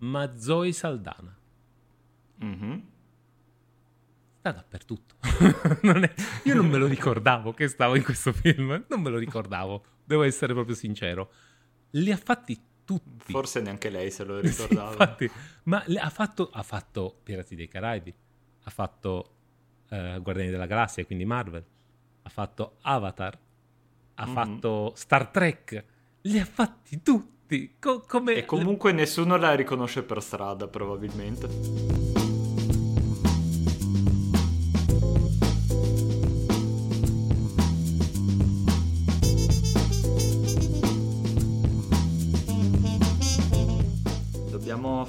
ma Zoe Saldana. Mm-hmm. Sta dappertutto. non è... Io non me lo ricordavo che stavo in questo film, non me lo ricordavo, devo essere proprio sincero. Li ha fatti tutti. Forse neanche lei se lo ricordava. Sì, infatti, ma ha fatto, ha fatto Pirati dei Caraibi, ha fatto uh, Guardiani della Galassia, quindi Marvel, ha fatto Avatar, ha mm-hmm. fatto Star Trek, li ha fatti tutti. Co- come... E comunque nessuno la riconosce per strada, probabilmente.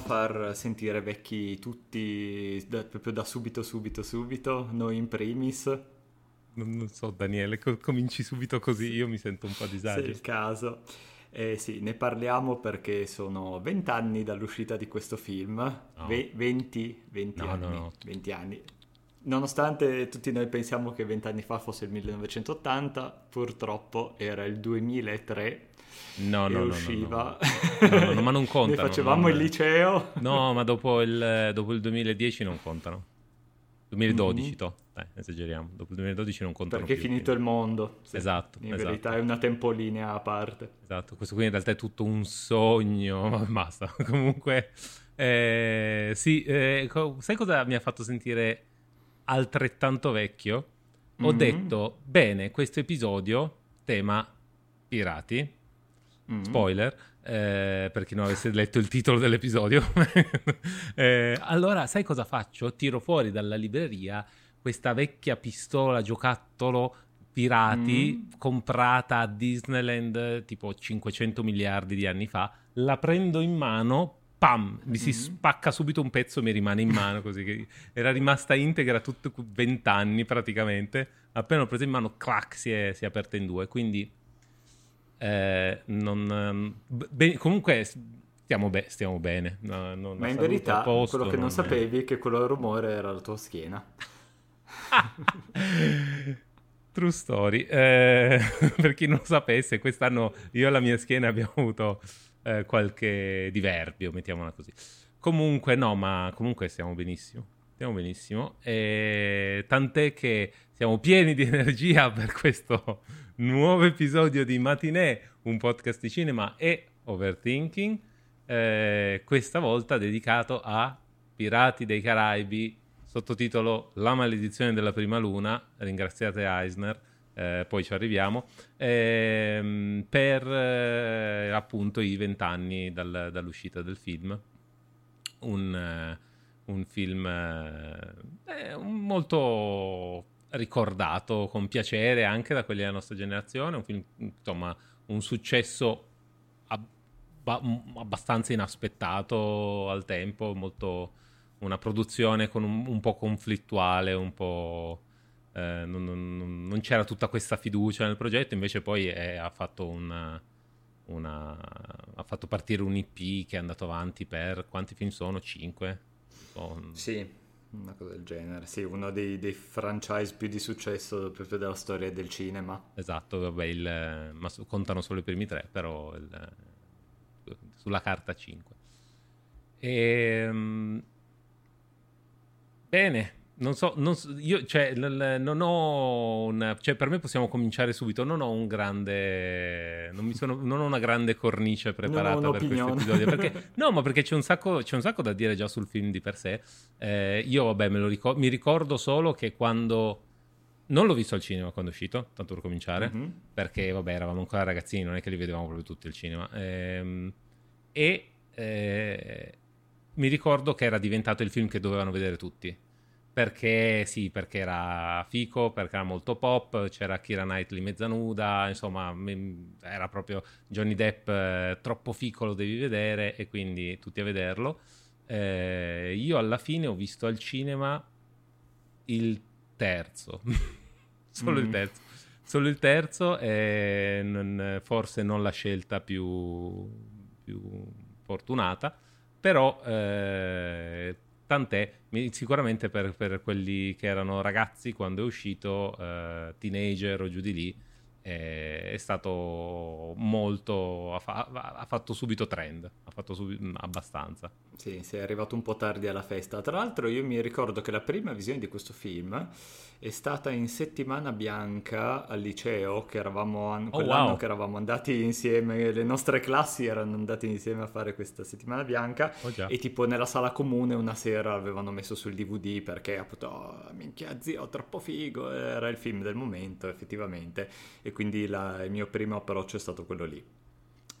far sentire vecchi tutti da, proprio da subito, subito, subito, noi in primis. Non, non so Daniele, co- cominci subito così, io mi sento un po' a disagio. Se è il caso. Eh sì, ne parliamo perché sono vent'anni dall'uscita di questo film, no. Ve- 20, 20 no, anni, no, 20 anni. Nonostante tutti noi pensiamo che vent'anni fa fosse il 1980, purtroppo era il 2003 No, no, no, usciva. No, no, no, ma non contano. Ne facevamo il liceo. No, ma dopo il, dopo il 2010 non contano. 2012, mm-hmm. to. Dai, esageriamo. Dopo il 2012 non contano Perché più. è finito il mondo. Sì. Esatto. In esatto. verità è una tempolinea a parte. Esatto, questo qui in realtà è tutto un sogno, ma basta. Comunque, eh, sì, eh, sai cosa mi ha fatto sentire altrettanto vecchio? Ho mm-hmm. detto, bene, questo episodio, tema pirati, mm-hmm. spoiler, eh, per chi non avesse letto il titolo dell'episodio. eh, allora, sai cosa faccio? Tiro fuori dalla libreria questa vecchia pistola giocattolo pirati mm. comprata a Disneyland tipo 500 miliardi di anni fa, la prendo in mano, pam, mi mm. si spacca subito un pezzo e mi rimane in mano così che era rimasta integra tutti 20 anni praticamente, appena l'ho presa in mano, clac, si è, si è aperta in due, quindi eh, non, ehm, be- comunque stiamo, be- stiamo bene. No, no, Ma in verità posto, quello che non, non sapevi è che quello rumore era la tua schiena. True story. Eh, per chi non lo sapesse, quest'anno io e la mia schiena abbiamo avuto eh, qualche diverbio, mettiamola così. Comunque, no, ma comunque stiamo benissimo. Stiamo benissimo. E tant'è che siamo pieni di energia per questo nuovo episodio di Matinee, un podcast di cinema e overthinking, eh, questa volta dedicato a Pirati dei Caraibi, sottotitolo La maledizione della prima luna, ringraziate Eisner, eh, poi ci arriviamo, ehm, per eh, appunto i vent'anni dal, dall'uscita del film. Un, eh, un film eh, molto ricordato con piacere anche da quelli della nostra generazione, un film, insomma, un successo ab- abbastanza inaspettato al tempo, molto una produzione un, un po' conflittuale, un po'... Eh, non, non, non, c'era tutta questa fiducia nel progetto, invece poi è, ha, fatto una, una, ha fatto partire un IP che è andato avanti per quanti film sono? Cinque? Sì, una cosa del genere, sì, uno dei, dei, franchise più di successo proprio della storia del cinema. Esatto, vabbè, il, ma contano solo i primi tre, però il, sulla carta 5. E, ehm, bene, non so, non so io cioè, non ho una, cioè, per me possiamo cominciare subito. Non ho un grande, non, sono, non ho una grande cornice preparata per questo episodio. Perché, no, ma perché c'è un, sacco, c'è un, sacco, da dire già sul film di per sé. Eh, io, vabbè, me lo ricordo, mi ricordo solo che quando. Non l'ho visto al cinema quando è uscito, tanto per cominciare, mm-hmm. perché vabbè, eravamo ancora ragazzini, non è che li vedevamo proprio tutti al cinema. Ehm, e eh, mi ricordo che era diventato il film che dovevano vedere tutti perché sì, perché era fico, perché era molto pop, c'era Kira Knightley mezza nuda, insomma, era proprio Johnny Depp eh, troppo fico, lo devi vedere e quindi tutti a vederlo. Eh, io alla fine ho visto al cinema il terzo, solo mm. il terzo, solo il terzo e non, forse non la scelta più, più fortunata, però eh, tant'è, sicuramente per, per, quelli che erano ragazzi quando è uscito, eh, teenager o giù di lì, è stato molto, ha, fa, ha, fatto subito trend, ha fatto subito, abbastanza. Sì, sei arrivato un po' tardi alla festa. Tra l'altro io mi ricordo che la prima visione di questo film è stata in settimana bianca al liceo, che eravamo an- oh, wow. che eravamo andati insieme, le nostre classi erano andate insieme a fare questa settimana bianca oh, e tipo nella sala comune una sera l'avevano messo sul DVD perché appunto, oh, minchia zio, troppo figo, era il film del momento effettivamente e quindi la- il mio primo approccio è stato quello lì.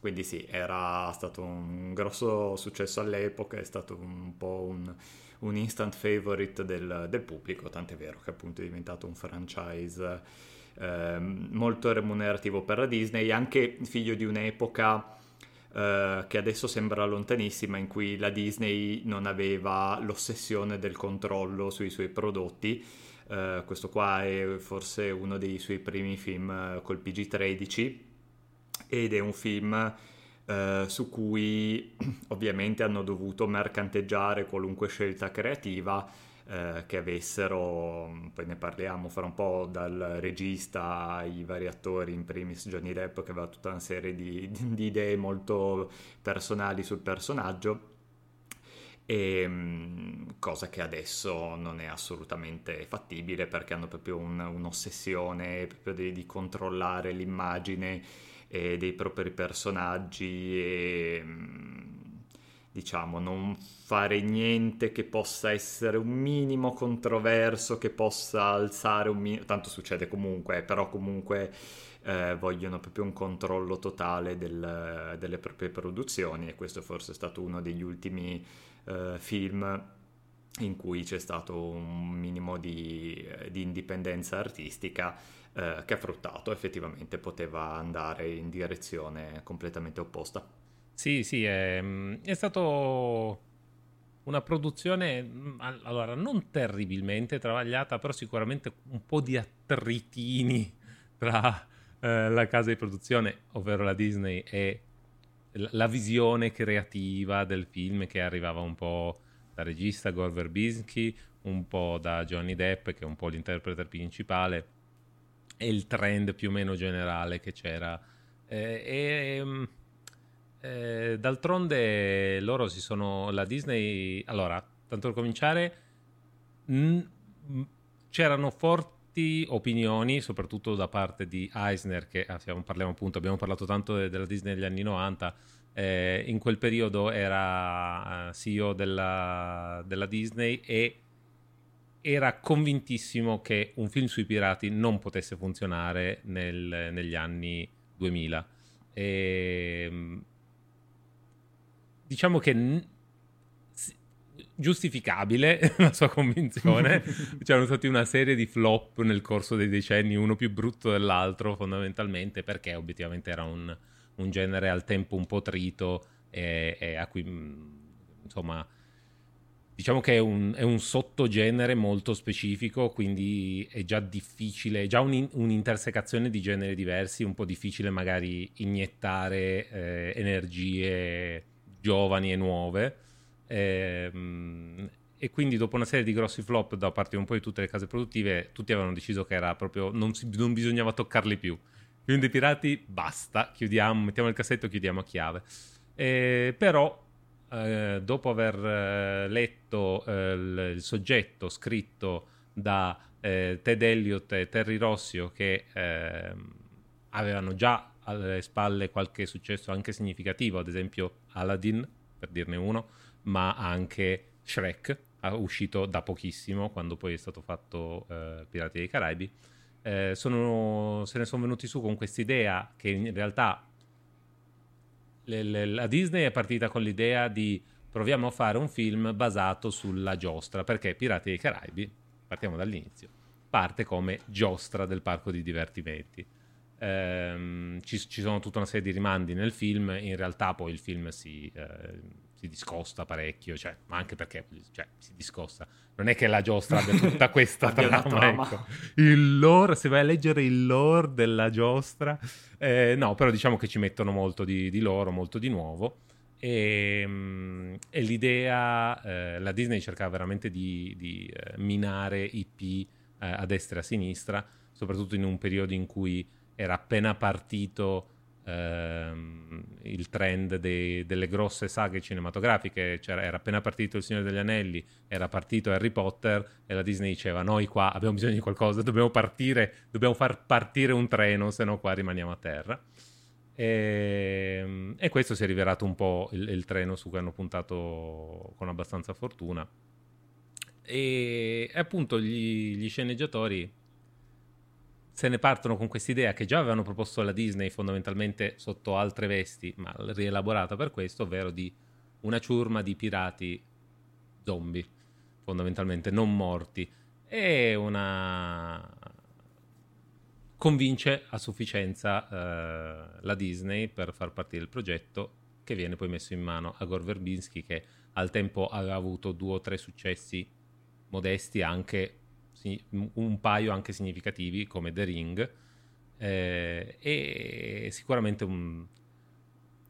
Quindi sì, era stato un grosso successo all'epoca, è stato un po' un, un instant favorite del, del, pubblico, tant'è vero che appunto è diventato un franchise eh, molto remunerativo per la Disney, anche figlio di un'epoca eh, che adesso sembra lontanissima, in cui la Disney non aveva l'ossessione del controllo sui suoi prodotti. Uh, questo qua è forse uno dei suoi primi film uh, col PG-13 ed è un film eh, su cui ovviamente hanno dovuto mercanteggiare qualunque scelta creativa eh, che avessero, poi ne parliamo fra un po' dal regista ai vari attori, in primis Johnny Depp che aveva tutta una serie di, di idee molto personali sul personaggio. E, ehm, cosa che adesso non è assolutamente fattibile perché hanno proprio un, un'ossessione proprio di, di controllare l'immagine e dei propri personaggi e mm, diciamo non fare niente che possa essere un minimo controverso, che possa alzare un minimo, tanto succede comunque, però comunque eh, vogliono proprio un controllo totale del, delle proprie produzioni e questo forse è stato uno degli ultimi eh, film in cui c'è stato un minimo di, eh, di indipendenza artistica eh, che ha fruttato, effettivamente poteva andare in direzione completamente opposta. Sì, sì, è, mm, è stato una produzione, mm, allora, non terribilmente travagliata, però sicuramente un po' di attritini tra eh, la casa di produzione, ovvero la Disney, e la visione creativa del film che arrivava un po' dal regista Gore Verbinski, un po' da Johnny Depp, che è un po' l'interprete principale, e il trend più o meno generale che c'era. Eh, e, ehm, eh, d'altronde loro si sono... La Disney... Allora, tanto per cominciare, mh, c'erano forti opinioni, soprattutto da parte di Eisner, che ah, parliamo appunto, abbiamo parlato tanto de- della Disney degli anni 90, eh, in quel periodo era uh, CEO della, della Disney e era convintissimo che un film sui pirati non potesse funzionare nel, negli anni 2000. E, ehm, diciamo che n- giustificabile la sua convinzione. C'erano stati una serie di flop nel corso dei decenni, uno più brutto dell'altro, fondamentalmente perché obiettivamente era un, un genere al tempo un po' trito e, e a cui insomma Diciamo che è un, è un, sottogenere molto specifico, quindi è già difficile, è già un, un'intersecazione di generi diversi, un po' difficile magari iniettare eh, energie giovani e nuove. Eh, e quindi dopo una serie di grossi flop da parte un po' di tutte le case produttive, tutti avevano deciso che era proprio non, si, non bisognava toccarli più. Film dei pirati, basta, chiudiamo, mettiamo il cassetto, chiudiamo a chiave. Eh, però eh, dopo aver eh, letto eh, il, il, soggetto scritto da Ted Elliott e Terry Rossio che ehm, avevano già alle spalle qualche successo anche significativo, ad esempio Aladdin, per dirne uno, ma anche Shrek, uscito da pochissimo, quando poi è stato fatto eh, Pirati dei Caraibi. Eh, sono, se ne sono venuti su con questa idea che in realtà la Disney è partita con l'idea di proviamo a fare un film basato sulla giostra, perché Pirati dei Caraibi, partiamo dall'inizio, parte come giostra del parco di divertimenti. Ehm, ci, ci, sono tutta una serie di rimandi nel film, in realtà poi il film si, eh, si discosta parecchio, cioè, ma anche perché cioè, si discosta. Non è che la giostra abbia tutta questa trama, trama. Ecco. Il lore, se vai a leggere il lore della giostra, eh, no, però diciamo che ci mettono molto di, di loro, molto di nuovo. E, mm, e l'idea, eh, la Disney cercava veramente di, di eh, minare IP eh, a destra e a sinistra, soprattutto in un periodo in cui era appena partito ehm, il trend dei, delle grosse saghe cinematografiche, C'era, era appena partito Il Signore degli Anelli, era partito Harry Potter e la Disney diceva noi qua abbiamo bisogno di qualcosa, dobbiamo partire, dobbiamo far partire un treno, se no qua rimaniamo a terra. E, ehm, e, questo si è rivelato un po' il, il, treno su cui hanno puntato con abbastanza fortuna. E, e appunto gli, gli sceneggiatori se ne partono con questa idea che già avevano proposto alla Disney fondamentalmente sotto altre vesti, ma rielaborata per questo, ovvero di una ciurma di pirati zombie, fondamentalmente non morti. E una convince a sufficienza eh, la Disney per far partire il progetto che viene poi messo in mano a Gore Verbinski che al tempo aveva avuto due o tre successi modesti anche un paio anche significativi come The Ring eh, e sicuramente un,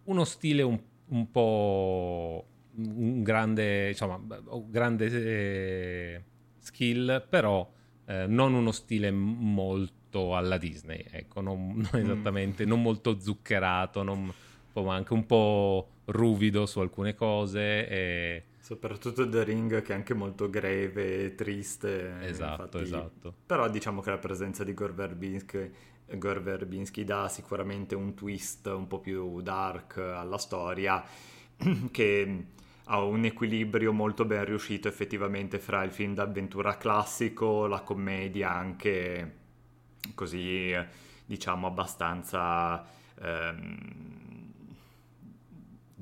uno stile un, un, po' un grande insomma grande eh, skill però eh, non uno stile molto alla Disney ecco non, non mm. esattamente mm. non molto zuccherato non, ma anche un po' ruvido su alcune cose e Soprattutto The Ring che è anche molto greve e triste. Esatto, infatti... esatto. Però diciamo che la presenza di Gore Verbinski, Gore Verbinski dà sicuramente un twist un po' più dark alla storia che ha un equilibrio molto ben riuscito effettivamente fra il film d'avventura classico, la commedia anche così diciamo abbastanza... Ehm,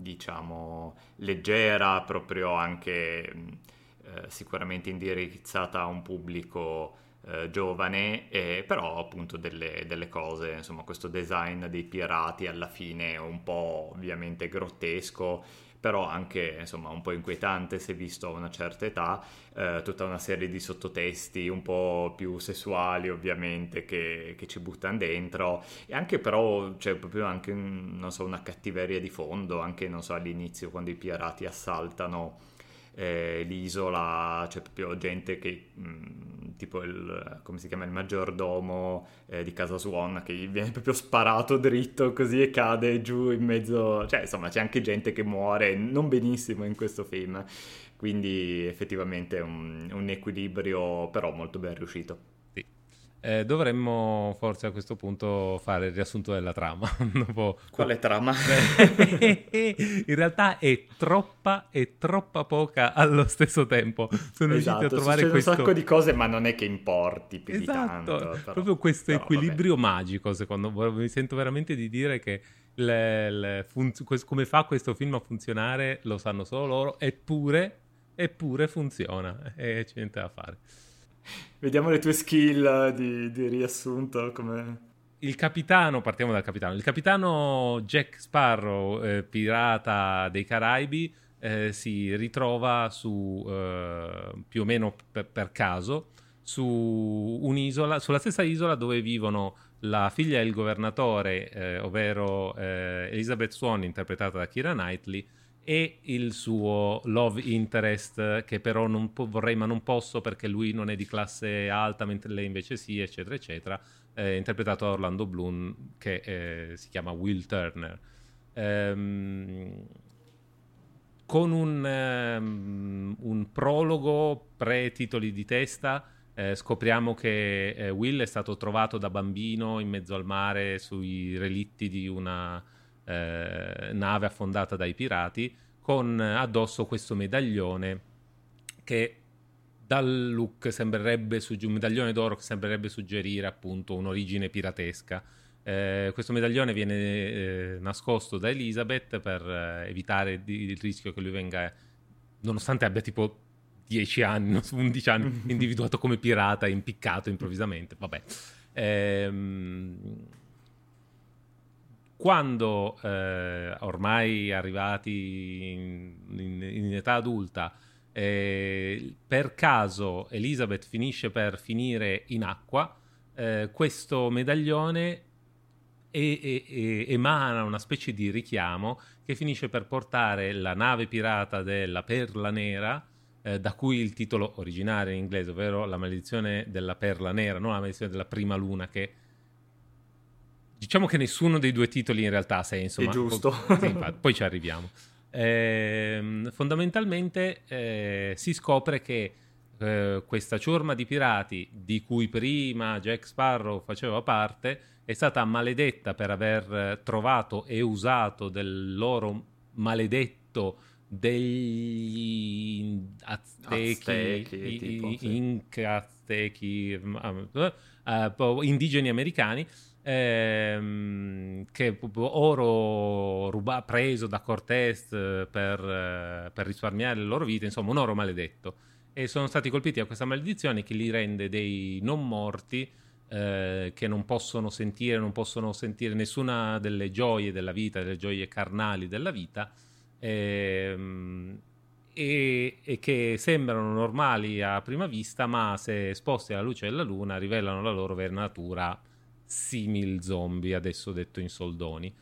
diciamo, leggera, proprio anche eh, sicuramente indirizzata a un pubblico eh, giovane, eh, però appunto delle, delle, cose, insomma questo design dei pirati alla fine un po' ovviamente grottesco però anche insomma un po' inquietante se visto a una certa età, eh, tutta una serie di sottotesti un po' più sessuali ovviamente che, che ci buttano dentro. E anche però c'è proprio anche so, una cattiveria di fondo, anche so all'inizio quando i pirati assaltano eh, l'isola, c'è proprio gente che, mh, mm, tipo il, come si chiama, il maggiordomo eh, di Casa Swan, che viene proprio sparato dritto così e cade giù in mezzo, cioè insomma c'è anche gente che muore non benissimo in questo film, quindi effettivamente è un, un equilibrio però molto ben riuscito. Eh, dovremmo forse a questo punto fare il riassunto della trama. Dopo... Quale trama? In realtà è troppa e troppa poca allo stesso tempo. Sono esatto, riusciti a trovare questo... un sacco di cose, ma non è che importi più esatto, di tanto. Però... Proprio questo però, equilibrio vabbè. magico, secondo me. Mi sento veramente di dire che le, le fun... come fa questo film a funzionare lo sanno solo loro, eppure, eppure funziona e c'è niente da fare. Vediamo le tue skill di, di riassunto. Come... Il capitano, partiamo dal capitano. Il capitano Jack Sparrow, eh, pirata dei Caraibi, eh, si ritrova su eh, più o meno per, per, caso su un'isola, sulla stessa isola dove vivono la figlia del governatore, eh, ovvero eh, Elizabeth Swan, interpretata da Kira Knightley, e il suo love interest che però po- vorrei ma non posso perché lui non è di classe alta mentre lei invece sì eccetera eccetera eh, interpretato da Orlando Bloom che eh, si chiama Will Turner. Ehm, con un, um, un, prologo pre-titoli di testa eh, scopriamo che eh, Will è stato trovato da bambino in mezzo al mare sui relitti di una eh, nave affondata dai pirati con addosso questo medaglione che dal look sembrerebbe sugge- un medaglione d'oro che sembrerebbe suggerire appunto un'origine piratesca. Eh, questo medaglione viene eh, nascosto da Elizabeth per eh, evitare di- il rischio che lui venga, nonostante abbia tipo 10 anni, 11 anni, individuato come pirata, impiccato improvvisamente. Vabbè. Ehm, quando eh, ormai arrivati in, in, in età adulta, eh, per caso Elizabeth finisce per finire in acqua, eh, questo medaglione e, e, emana una specie di richiamo che finisce per portare la nave pirata della Perla Nera, eh, da cui il titolo originario in inglese, ovvero La maledizione della Perla Nera, non la maledizione della prima luna, che diciamo che nessuno dei due titoli in realtà ha senso. È ma giusto. Po- sì, infatti, poi ci arriviamo. Eh, fondamentalmente eh, si scopre che eh, questa ciurma di pirati di cui prima Jack Sparrow faceva parte è stata maledetta per aver trovato e usato del loro maledetto degli aztechi, Aztechi tipo, sì. inca aztechi, uh, indigeni americani ehm, che oro ruba- preso da Cortés per, per risparmiare le loro vite, insomma un oro maledetto. E sono stati colpiti da questa maledizione che li rende dei non morti eh, che non possono sentire, non possono sentire nessuna delle gioie della vita, delle gioie carnali della vita ehm, e, e, che sembrano normali a prima vista, ma se esposti alla luce della luna rivelano la loro vera natura simil zombie, adesso detto in soldoni.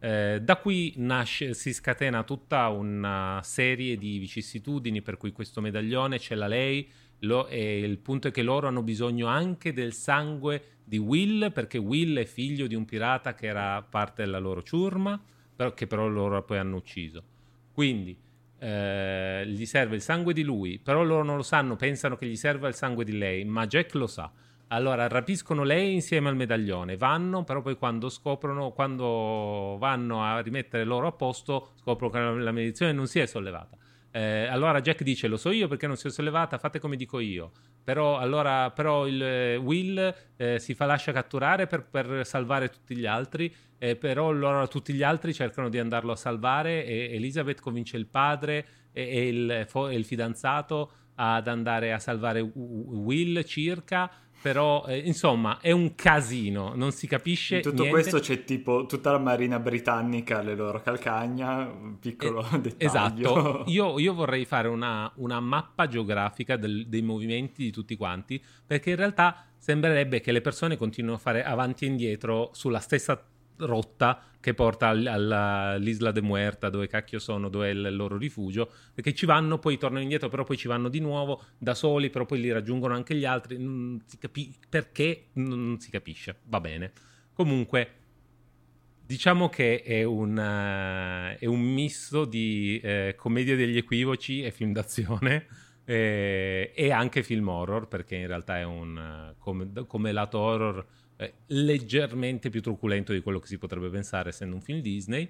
Eh, da qui nasce, si scatena tutta una serie di vicissitudini per cui questo medaglione ce l'ha lei lo, e il punto è che loro hanno bisogno anche del sangue di Will perché Will è figlio di un pirata che era parte della loro ciurma però, che però loro poi hanno ucciso quindi eh, gli serve il sangue di lui, però loro non lo sanno, pensano che gli serva il sangue di lei, ma Jack lo sa. Allora rapiscono lei insieme al medaglione, vanno, però poi quando scoprono, quando vanno a rimettere loro a posto, scoprono che la, maledizione non si è sollevata. Eh, allora Jack dice: Lo so io perché non si è sollevata, fate come dico io. Però, allora, però il eh, Will eh, si fa lascia catturare per, per, salvare tutti gli altri. Eh, però allora tutti gli altri cercano di andarlo a salvare. E Elizabeth convince il padre e, e, il, e il fidanzato ad andare a salvare Will circa però eh, insomma è un casino, non si capisce. In tutto niente. questo c'è tipo tutta la marina britannica alle loro calcagna, un piccolo eh, dettaglio. Esatto, io, io vorrei fare una, una mappa geografica del, dei movimenti di tutti quanti, perché in realtà sembrerebbe che le persone continuino a fare avanti e indietro sulla stessa rotta che porta all'Isla de Muerta, dove cacchio sono, dove è il loro rifugio, perché ci vanno, poi tornano indietro, però poi ci vanno di nuovo da soli, però poi li raggiungono anche gli altri, non si capi- perché non si capisce, va bene. Comunque, diciamo che è un, uh, è un misto di eh, commedia degli equivoci e film d'azione. Eh, e anche film horror perché in realtà è un uh, come, come lato horror eh, leggermente più truculento di quello che si potrebbe pensare essendo un film Disney.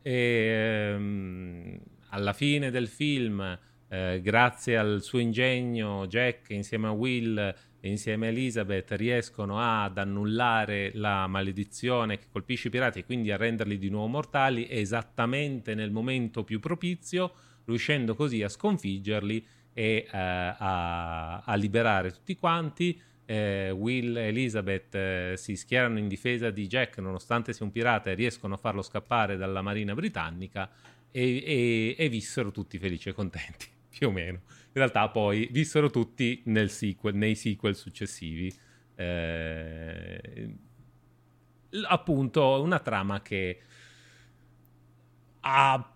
E ehm, alla fine del film, eh, grazie al suo ingegno, Jack insieme a Will e insieme a Elizabeth riescono ad annullare la maledizione che colpisce i pirati e quindi a renderli di nuovo mortali esattamente nel momento più propizio, riuscendo così a sconfiggerli e eh, a, a liberare tutti quanti eh, Will e Elizabeth eh, si schierano in difesa di Jack nonostante sia un pirata e riescono a farlo scappare dalla marina britannica e, e, e vissero tutti felici e contenti, più o meno. In realtà poi vissero tutti sequel, nei sequel successivi. Eh, appunto una trama che ha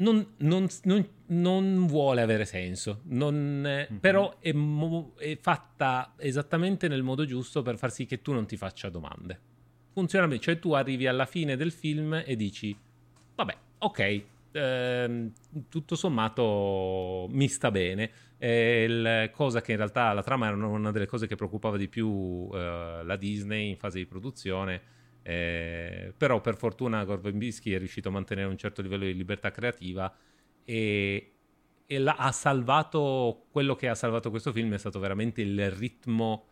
non, non, non, non, vuole avere senso, mm-hmm. però è, mo, è, fatta esattamente nel modo giusto per far sì che tu non ti faccia domande. Funziona bene, cioè tu arrivi alla fine del film e dici, vabbè, ok, ehm, tutto sommato mi sta bene. Eh, cosa che in realtà la trama era una delle cose che preoccupava di più eh, la Disney in fase di produzione eh, però per fortuna Gorban Bischi è riuscito a mantenere un certo livello di libertà creativa e, e la, ha salvato quello che ha salvato questo film è stato veramente il ritmo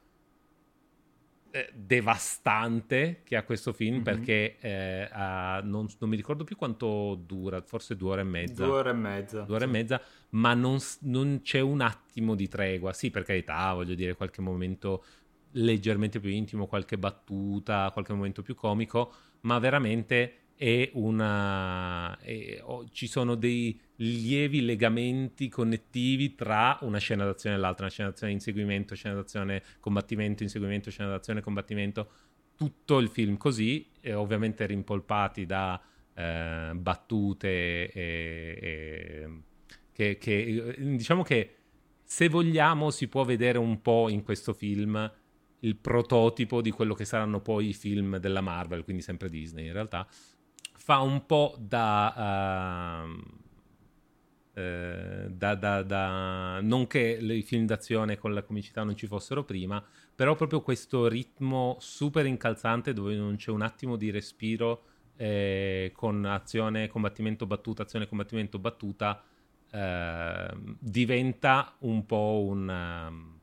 eh, devastante che ha questo film mm-hmm. perché eh, ha, non, non, mi ricordo più quanto dura, forse due ore e mezza. Due ore e mezza. Due ore sì. e mezza, ma non, non, c'è un attimo di tregua. Sì, per carità, voglio dire, qualche momento leggermente più intimo, qualche battuta, qualche momento più comico, ma veramente è una... È, oh, ci sono dei lievi legamenti connettivi tra una scena d'azione e l'altra, una scena d'azione inseguimento, scena d'azione combattimento, inseguimento, scena d'azione combattimento, tutto il film così, ovviamente rimpolpati da eh, battute e, e, che, che diciamo che se vogliamo si può vedere un po' in questo film il prototipo di quello che saranno poi i film della Marvel, quindi sempre Disney in realtà, fa un po' da... Uh, da, da, da, non che i film d'azione con la comicità non ci fossero prima, però proprio questo ritmo super incalzante dove non c'è un attimo di respiro eh, con azione, combattimento, battuta, azione, combattimento, battuta, eh, diventa un po' un, um,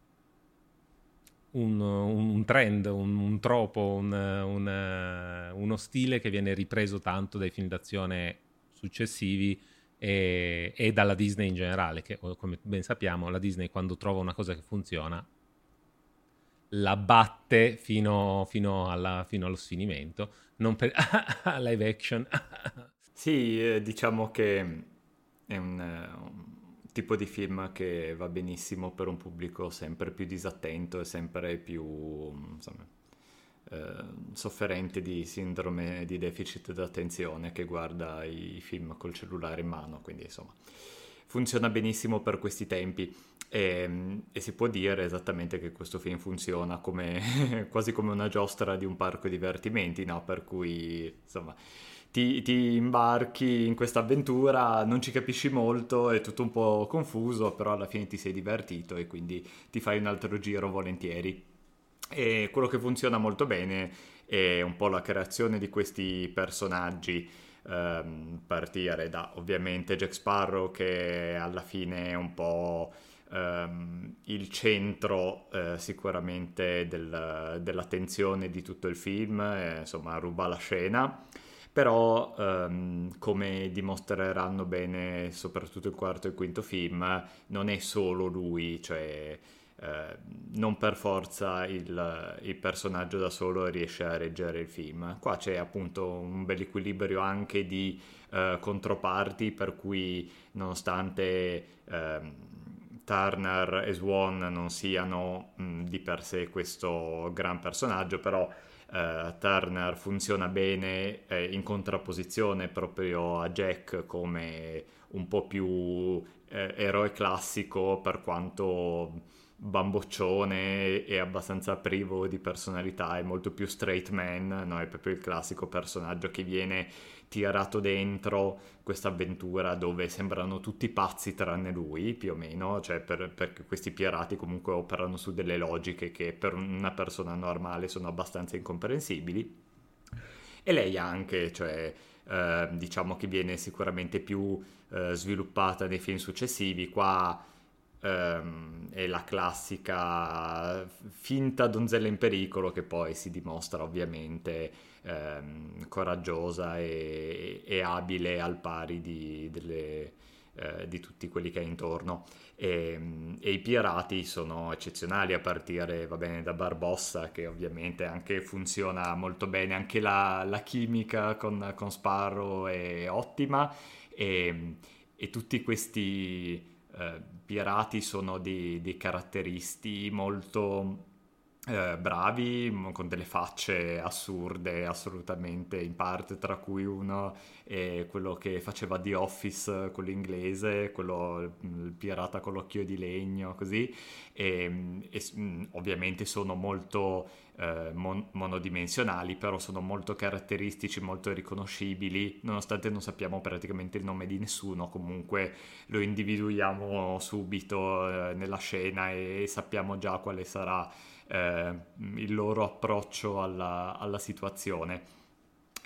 un, un trend, un, un tropo, uno stile che viene ripreso tanto dai film d'azione successivi e, e, dalla Disney in generale, che come ben sappiamo la Disney quando trova una cosa che funziona la batte fino, fino, alla, fino allo sfinimento, non per live action. sì, eh, diciamo che è un, un, tipo di film che va benissimo per un pubblico sempre più disattento e sempre più insomma, eh, sofferente di sindrome di deficit d'attenzione che guarda i film col cellulare in mano, quindi insomma funziona benissimo per questi tempi. E, ehm, e, si può dire esattamente che questo film funziona come, quasi come una giostra di un parco divertimenti, no? Per cui, insomma, ti, ti imbarchi in questa avventura, non ci capisci molto, è tutto un po' confuso, però alla fine ti sei divertito e quindi ti fai un altro giro volentieri. E quello che funziona molto bene è un po' la creazione di questi personaggi ehm, partire da ovviamente Jack Sparrow che alla fine è un po' ehm, il centro eh, sicuramente del, dell'attenzione di tutto il film, eh, insomma ruba la scena però ehm, come dimostreranno bene soprattutto il quarto e il quinto film non è solo lui cioè eh, non per forza il, il, personaggio da solo riesce a reggere il film. Qua c'è appunto un bel equilibrio anche di eh, controparti per cui nonostante eh, Turner e Swan non siano mh, di per sé questo gran personaggio, però Uh, Turner funziona bene eh, in contrapposizione proprio a Jack come un po' più eh, eroe classico per quanto bamboccione e abbastanza privo di personalità, è molto più straight man, no? è proprio il classico personaggio che viene tirato dentro questa avventura dove sembrano tutti pazzi tranne lui, più o meno, cioè per, perché questi pirati comunque operano su delle logiche che per una persona normale sono abbastanza incomprensibili. E lei anche, cioè eh, diciamo che viene sicuramente più eh, sviluppata nei film successivi, qua ehm, è la classica finta donzella in pericolo che poi si dimostra ovviamente ehm, coraggiosa e, e, abile al pari di, delle, eh, di tutti quelli che ha intorno. E, e, i pirati sono eccezionali a partire va bene, da Barbossa che ovviamente anche funziona molto bene, anche la, la chimica con, con Sparrow è ottima e, e tutti questi pirati sono dei, dei caratteristi molto eh, bravi, con delle facce assurde assolutamente in parte, tra cui uno è quello che faceva The Office, quello inglese, quello, il pirata con l'occhio di legno, così, e, e ovviamente sono molto eh, mon- monodimensionali, però sono molto caratteristici, molto riconoscibili, nonostante non sappiamo praticamente il nome di nessuno, comunque lo individuiamo subito eh, nella scena e sappiamo già quale sarà eh, il loro approccio alla, alla situazione.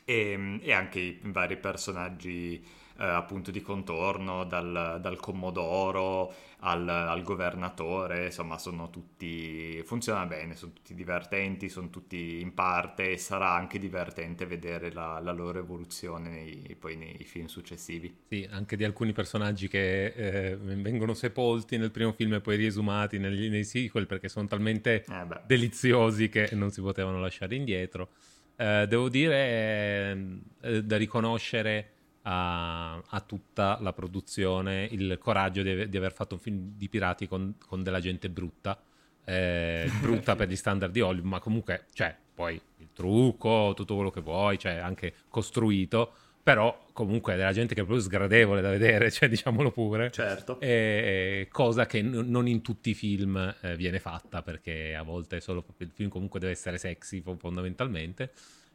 E, e, anche i vari personaggi eh, appunto di contorno, dal, dal Commodoro al, al, governatore, insomma sono tutti, funziona bene, sono tutti divertenti, sono tutti in parte e sarà anche divertente vedere la, la loro evoluzione nei, poi nei film successivi. Sì, anche di alcuni personaggi che eh, vengono sepolti nel primo film e poi riesumati negli, nei sequel perché sono talmente eh deliziosi che non si potevano lasciare indietro. Eh, devo dire, eh, da riconoscere a, a, tutta la produzione il coraggio di, di, aver fatto un film di pirati con, con della gente brutta, eh, brutta per gli standard di Hollywood, ma comunque, cioè, poi il trucco, tutto quello che vuoi, cioè anche costruito, però comunque della gente che è proprio sgradevole da vedere, cioè diciamolo pure. Certo. E, cosa che n- non in tutti i film eh, viene fatta, perché a volte solo il film comunque deve essere sexy fondamentalmente.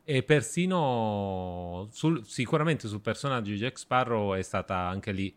E persino sul, sicuramente sul personaggio di Jack Sparrow è stata anche lì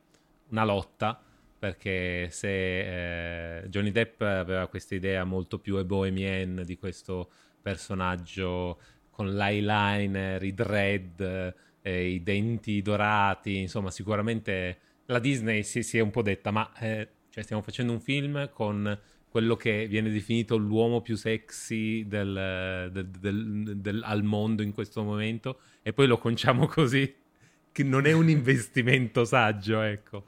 una lotta, perché se eh, Johnny Depp aveva questa idea molto più bohemienne di questo personaggio con l'eyeliner, i dread eh, i denti dorati, insomma sicuramente la Disney si, si è un po' detta, ma eh, cioè stiamo facendo un film con quello che viene definito l'uomo più sexy del, del, del, al mondo in questo momento e poi lo conciamo così che non è un investimento saggio ecco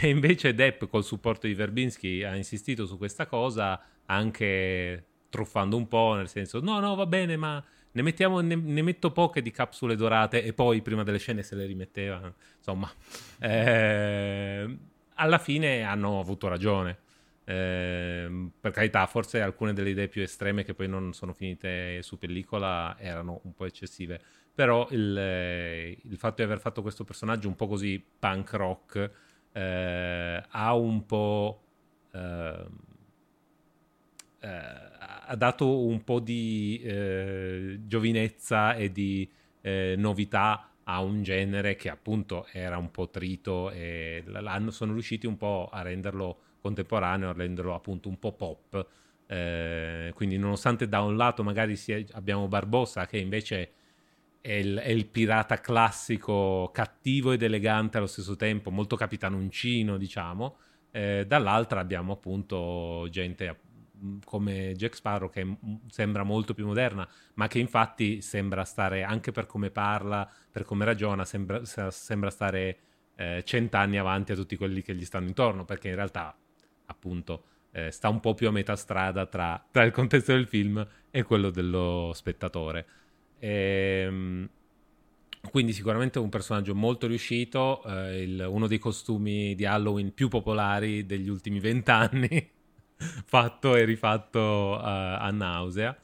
e invece Depp col supporto di Verbinski ha insistito su questa cosa anche truffando un po' nel senso no no va bene ma ne, mettiamo, ne, ne, metto poche di capsule dorate e poi prima delle scene se le rimetteva. Insomma, eh, alla fine hanno avuto ragione. Eh, per carità, forse alcune delle idee più estreme che poi non sono finite su pellicola erano un po' eccessive. Però il, il fatto di aver fatto questo personaggio un po' così punk rock eh, ha un po'. Eh, eh ha dato un po' di eh, giovinezza e di eh, novità a un genere che appunto era un po' trito e sono riusciti un po' a renderlo contemporaneo, renderlo appunto un po' pop. Eh, quindi nonostante da un lato magari sia, abbiamo Barbossa che invece è il, è il, pirata classico cattivo ed elegante allo stesso tempo, molto capitanoncino diciamo, eh, dall'altra abbiamo appunto gente come Jack Sparrow che sembra molto più moderna, ma che infatti sembra stare, anche per come parla, per come ragiona, sembra, sembra stare eh, cent'anni avanti a tutti quelli che gli stanno intorno, perché in realtà appunto eh, sta un po' più a metà strada tra, tra, il contesto del film e quello dello spettatore. E, ehm, quindi sicuramente un personaggio molto riuscito, eh, il, uno dei costumi di Halloween più popolari degli ultimi vent'anni. fatto e rifatto uh, a nausea.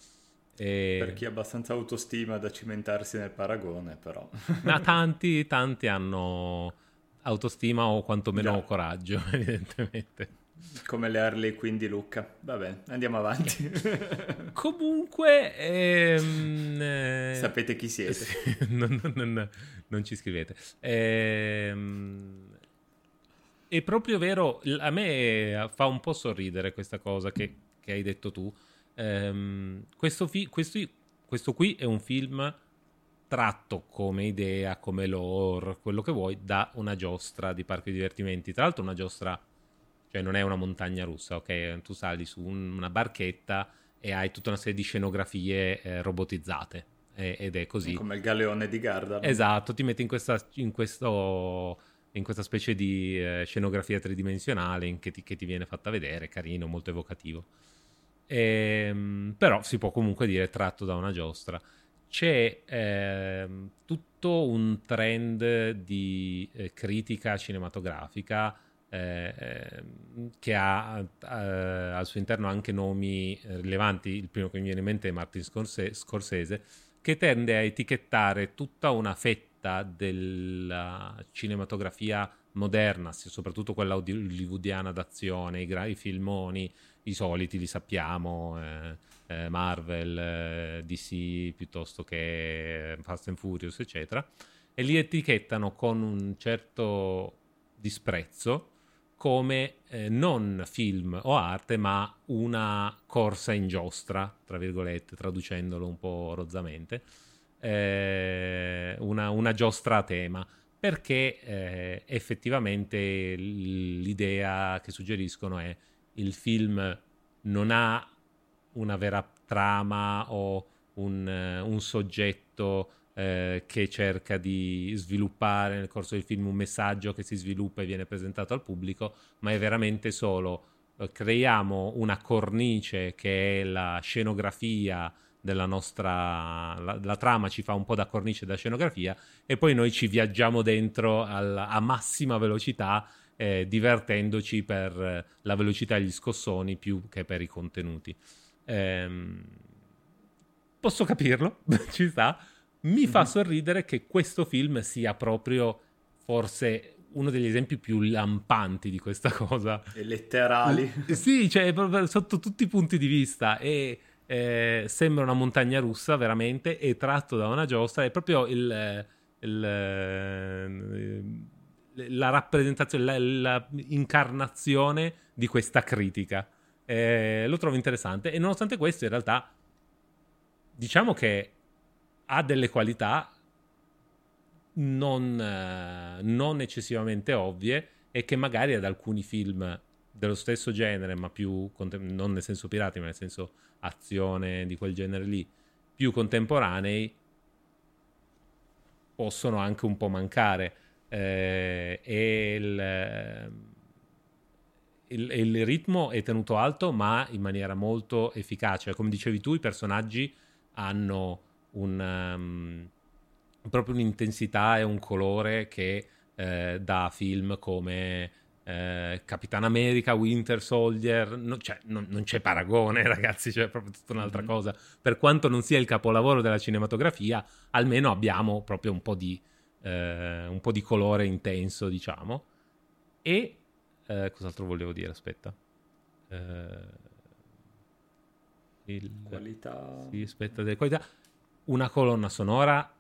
E... Per chi ha abbastanza autostima da cimentarsi nel paragone, però. Ma tanti, tanti hanno autostima o quantomeno Già. coraggio, evidentemente. Come le Harley Quinn di Lucca. Vabbè, andiamo avanti. Comunque... Ehm, eh... Sapete chi siete. non, non, non, non, ci scrivete. Ehm è proprio vero, a me fa un po' sorridere questa cosa che, che hai detto tu. Um, questo, fi- questo, questo, qui è un film tratto come idea, come lore, quello che vuoi, da una giostra di parchi di divertimenti. Tra l'altro una giostra, cioè non è una montagna russa, ok? Tu sali su un, una barchetta e hai tutta una serie di scenografie eh, robotizzate. ed è così. Come il galeone di Garda. Esatto, ti metti in, questa, in questo in questa specie di eh, scenografia tridimensionale che ti, che ti, viene fatta vedere, carino, molto evocativo. E, ehm, però si può comunque dire tratto da una giostra. C'è eh, tutto un trend di eh, critica cinematografica eh, ehm, che ha eh, al suo interno anche nomi eh, rilevanti. Il primo che mi viene in mente è Martin Scorsese, che tende a etichettare tutta una fetta della cinematografia moderna, soprattutto quella hollywoodiana d'azione, i, gra- i filmoni, i soliti li sappiamo, eh, eh, Marvel, eh, DC piuttosto che Fast and Furious, eccetera, e li etichettano con un certo disprezzo come eh, non film o arte, ma una corsa in giostra, tra virgolette, traducendolo un po' rozzamente eh, una, una, giostra a tema. Perché eh, effettivamente l'idea che suggeriscono è il film non ha una vera trama o un, un soggetto eh, che cerca di sviluppare nel corso del film un messaggio che si sviluppa e viene presentato al pubblico, ma è veramente solo eh, creiamo una cornice che è la scenografia della nostra la, la, trama ci fa un po' da cornice da scenografia e poi noi ci viaggiamo dentro al, a massima velocità eh, divertendoci per la velocità degli scossoni più che per i contenuti. Ehm, posso capirlo? Ci sta mi mm-hmm. fa sorridere che questo film sia proprio forse uno degli esempi più lampanti di questa cosa. E letterali. Sì, cioè sotto tutti i punti di vista e eh, sembra una montagna russa veramente è tratto da una giostra, è proprio il, il, eh, la rappresentazione, l'incarnazione di questa critica. Eh, lo trovo interessante e nonostante questo in realtà diciamo che ha delle qualità non, eh, non eccessivamente ovvie e che magari ad alcuni film dello stesso genere, ma più non nel senso pirati, ma nel senso azione di quel genere lì, più contemporanei, possono anche un po' mancare. Eh, e il, eh, il, il, ritmo è tenuto alto, ma in maniera molto efficace. Come dicevi tu, i personaggi hanno un, um, proprio un'intensità e un colore che eh, da film come eh, Capitan America, Winter Soldier, no, cioè, non, non, c'è paragone ragazzi, c'è proprio tutta un'altra mm-hmm. cosa. Per quanto non sia il capolavoro della cinematografia, almeno abbiamo proprio un po' di, eh, un po di colore intenso, diciamo. E eh, cos'altro volevo dire? Aspetta. Eh, il... Qualità. Sì, aspetta, delle qualità. Una colonna sonora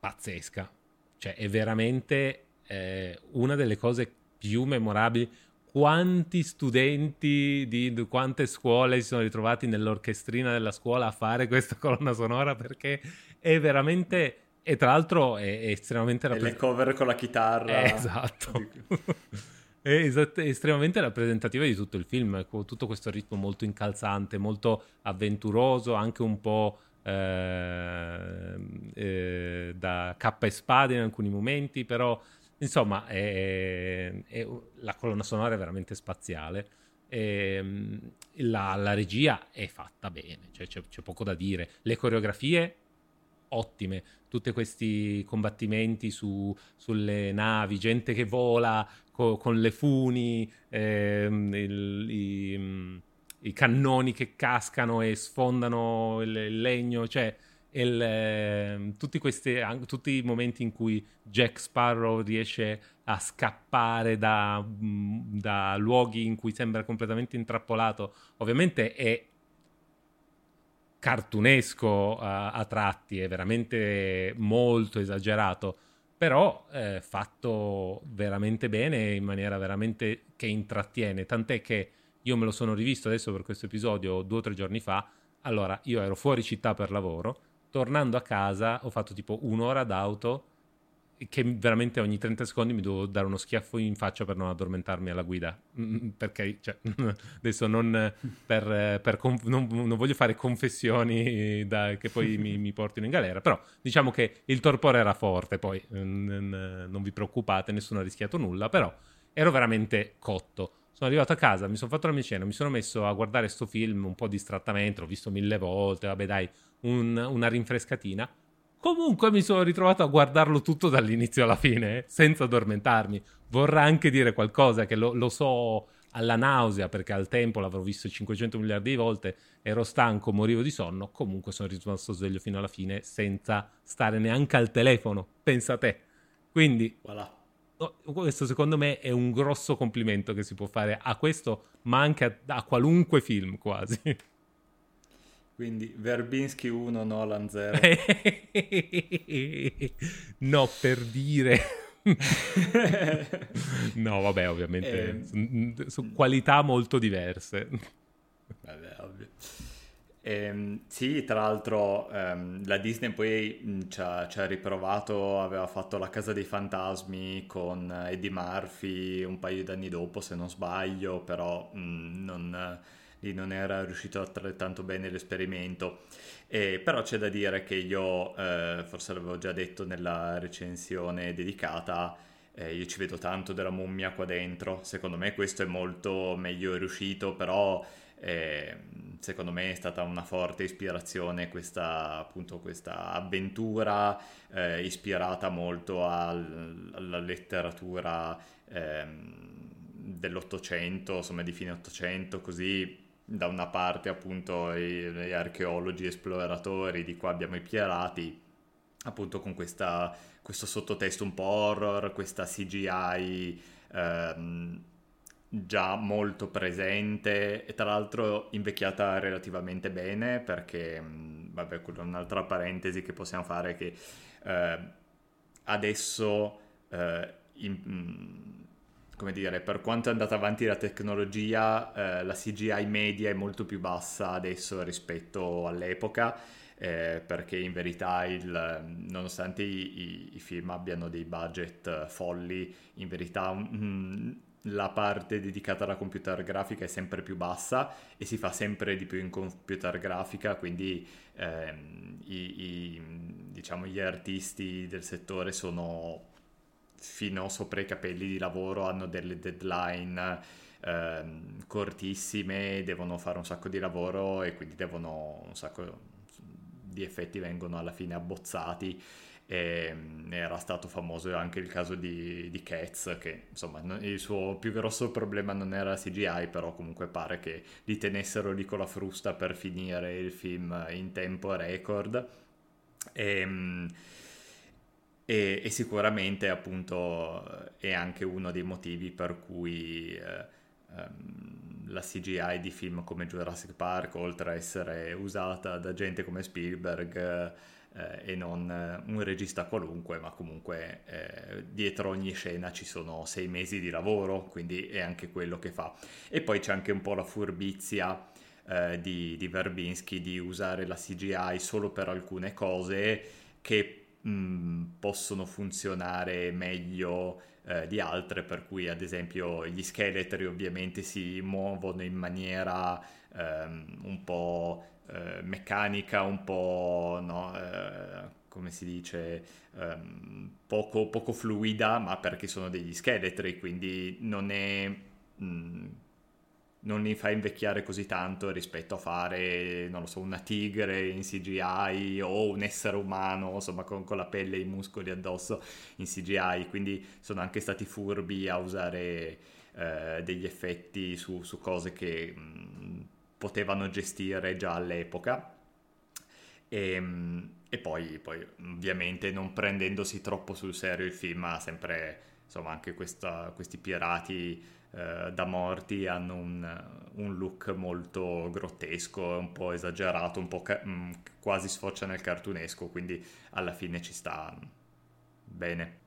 pazzesca. Cioè, è veramente eh, una delle cose più memorabili. Quanti studenti di quante scuole si sono ritrovati nell'orchestrina della scuola a fare questa colonna sonora perché è veramente e tra l'altro è, è estremamente rappresentativa. le cover con la chitarra. Eh, esatto. è, esat- estremamente rappresentativa di tutto il film, tutto questo ritmo molto incalzante, molto avventuroso, anche un po' eh, eh, da cappa e spada in alcuni momenti, però insomma è, è, la colonna sonora è veramente spaziale. E, la, la, regia è fatta bene, cioè c'è, c'è poco da dire. Le coreografie ottime, tutti questi combattimenti su, sulle navi, gente che vola co, con le funi, ehm, il, i, i, cannoni che cascano e sfondano il, il legno, cioè il, eh, tutti, questi, tutti i momenti in cui Jack Sparrow riesce a scappare da, da luoghi in cui sembra completamente intrappolato, ovviamente è cartunesco a, a, tratti, è veramente molto esagerato, però eh, fatto veramente bene in maniera veramente che intrattiene, tant'è che io me lo sono rivisto adesso per questo episodio due o tre giorni fa, allora io ero fuori città per lavoro, tornando a casa ho fatto tipo un'ora d'auto che veramente ogni 30 secondi mi devo dare uno schiaffo in faccia per non addormentarmi alla guida. Mm, mm, perché, cioè, adesso non, per, per non, non, voglio fare confessioni da, che poi mi, mi, portino in galera, però diciamo che il torpore era forte, poi non, non vi preoccupate, nessuno ha rischiato nulla, però ero veramente cotto. Sono arrivato a casa, mi sono fatto la mia cena, mi sono messo a guardare sto film un po' distrattamente, l'ho visto mille volte, vabbè dai, un, una rinfrescatina Comunque mi sono ritrovato a guardarlo tutto dall'inizio alla fine, eh, senza addormentarmi. Vorrà anche dire qualcosa che lo, lo, so alla nausea, perché al tempo l'avrò visto 500 miliardi di volte, ero stanco, morivo di sonno, comunque sono rimasto sveglio fino alla fine senza stare neanche al telefono, pensa a te. Quindi, voilà. Questo secondo me è un grosso complimento che si può fare a questo, ma anche a, a qualunque film quasi. Quindi Verbinski 1, Nolan 0. no, per dire. no, vabbè, ovviamente eh, su, su, qualità molto diverse. Vabbè, ovvio. Eh, sì, tra l'altro ehm, la Disney poi ci, ha, ci, ha, riprovato, aveva fatto La Casa dei Fantasmi con Eddie Murphy un paio di anni dopo, se non sbaglio, però mh, non lì non era riuscito altrettanto bene l'esperimento. Eh, però c'è da dire che io, eh, forse l'avevo già detto nella recensione dedicata, eh, io ci vedo tanto della mummia qua dentro. Secondo me questo è molto meglio riuscito, però eh, secondo me è stata una forte ispirazione questa, appunto, questa avventura eh, ispirata molto al, alla letteratura ehm, dell'Ottocento, insomma di fine Ottocento, così da una parte appunto gli archeologi esploratori, di qua abbiamo i pirati, appunto con questa, questo sottotesto un po' horror, questa CGI ehm, già molto presente e tra l'altro invecchiata relativamente bene perché, mm, vabbè, è un'altra parentesi che possiamo fare che eh, adesso, eh, in, mm, come dire, per quanto è andata avanti la tecnologia, eh, la CGI media è molto più bassa adesso rispetto all'epoca. Eh, perché in verità il, nonostante i, i, i, film abbiano dei budget folli, in verità mm, la parte dedicata alla computer grafica è sempre più bassa e si fa sempre di più in computer grafica, quindi ehm, i, i, diciamo, gli artisti del settore sono fino sopra i capelli di lavoro, hanno delle deadline ehm, cortissime, devono fare un sacco di lavoro e quindi devono un sacco di effetti vengono alla fine abbozzati e ehm, era stato famoso anche il caso di, di Cats che insomma il suo più grosso problema non era CGI però comunque pare che li tenessero lì con la frusta per finire il film in tempo record. E, ehm, e, e sicuramente appunto è anche uno dei motivi per cui eh, um, la CGI di film come Jurassic Park oltre a essere usata da gente come Spielberg eh, e non eh, un regista qualunque, ma comunque eh, dietro ogni scena ci sono sei mesi di lavoro, quindi è anche quello che fa. E poi c'è anche un po' la furbizia eh, di, di Verbinski di usare la CGI solo per alcune cose che mh, mm, possono funzionare meglio eh, di altre, per cui ad esempio gli scheletri ovviamente si muovono in maniera ehm, un po' eh, meccanica un po', no, come si dice, ehm, poco, poco, fluida, ma perché sono degli scheletri, quindi non è... Mh, mm, non li fa invecchiare così tanto rispetto a fare, non lo so, una tigre in CGI o un essere umano, insomma, con, con la pelle e i muscoli addosso in CGI. Quindi sono anche stati furbi a usare eh, degli effetti su, su cose che mh, mm, potevano gestire già all'epoca. E, ehm, e poi, poi, ovviamente non prendendosi troppo sul serio il film ha sempre insomma anche questa, questi pirati eh, da morti hanno un, un, look molto grottesco un po' esagerato un po' ca- mh, mm, quasi sfocia nel cartunesco quindi alla fine ci sta bene.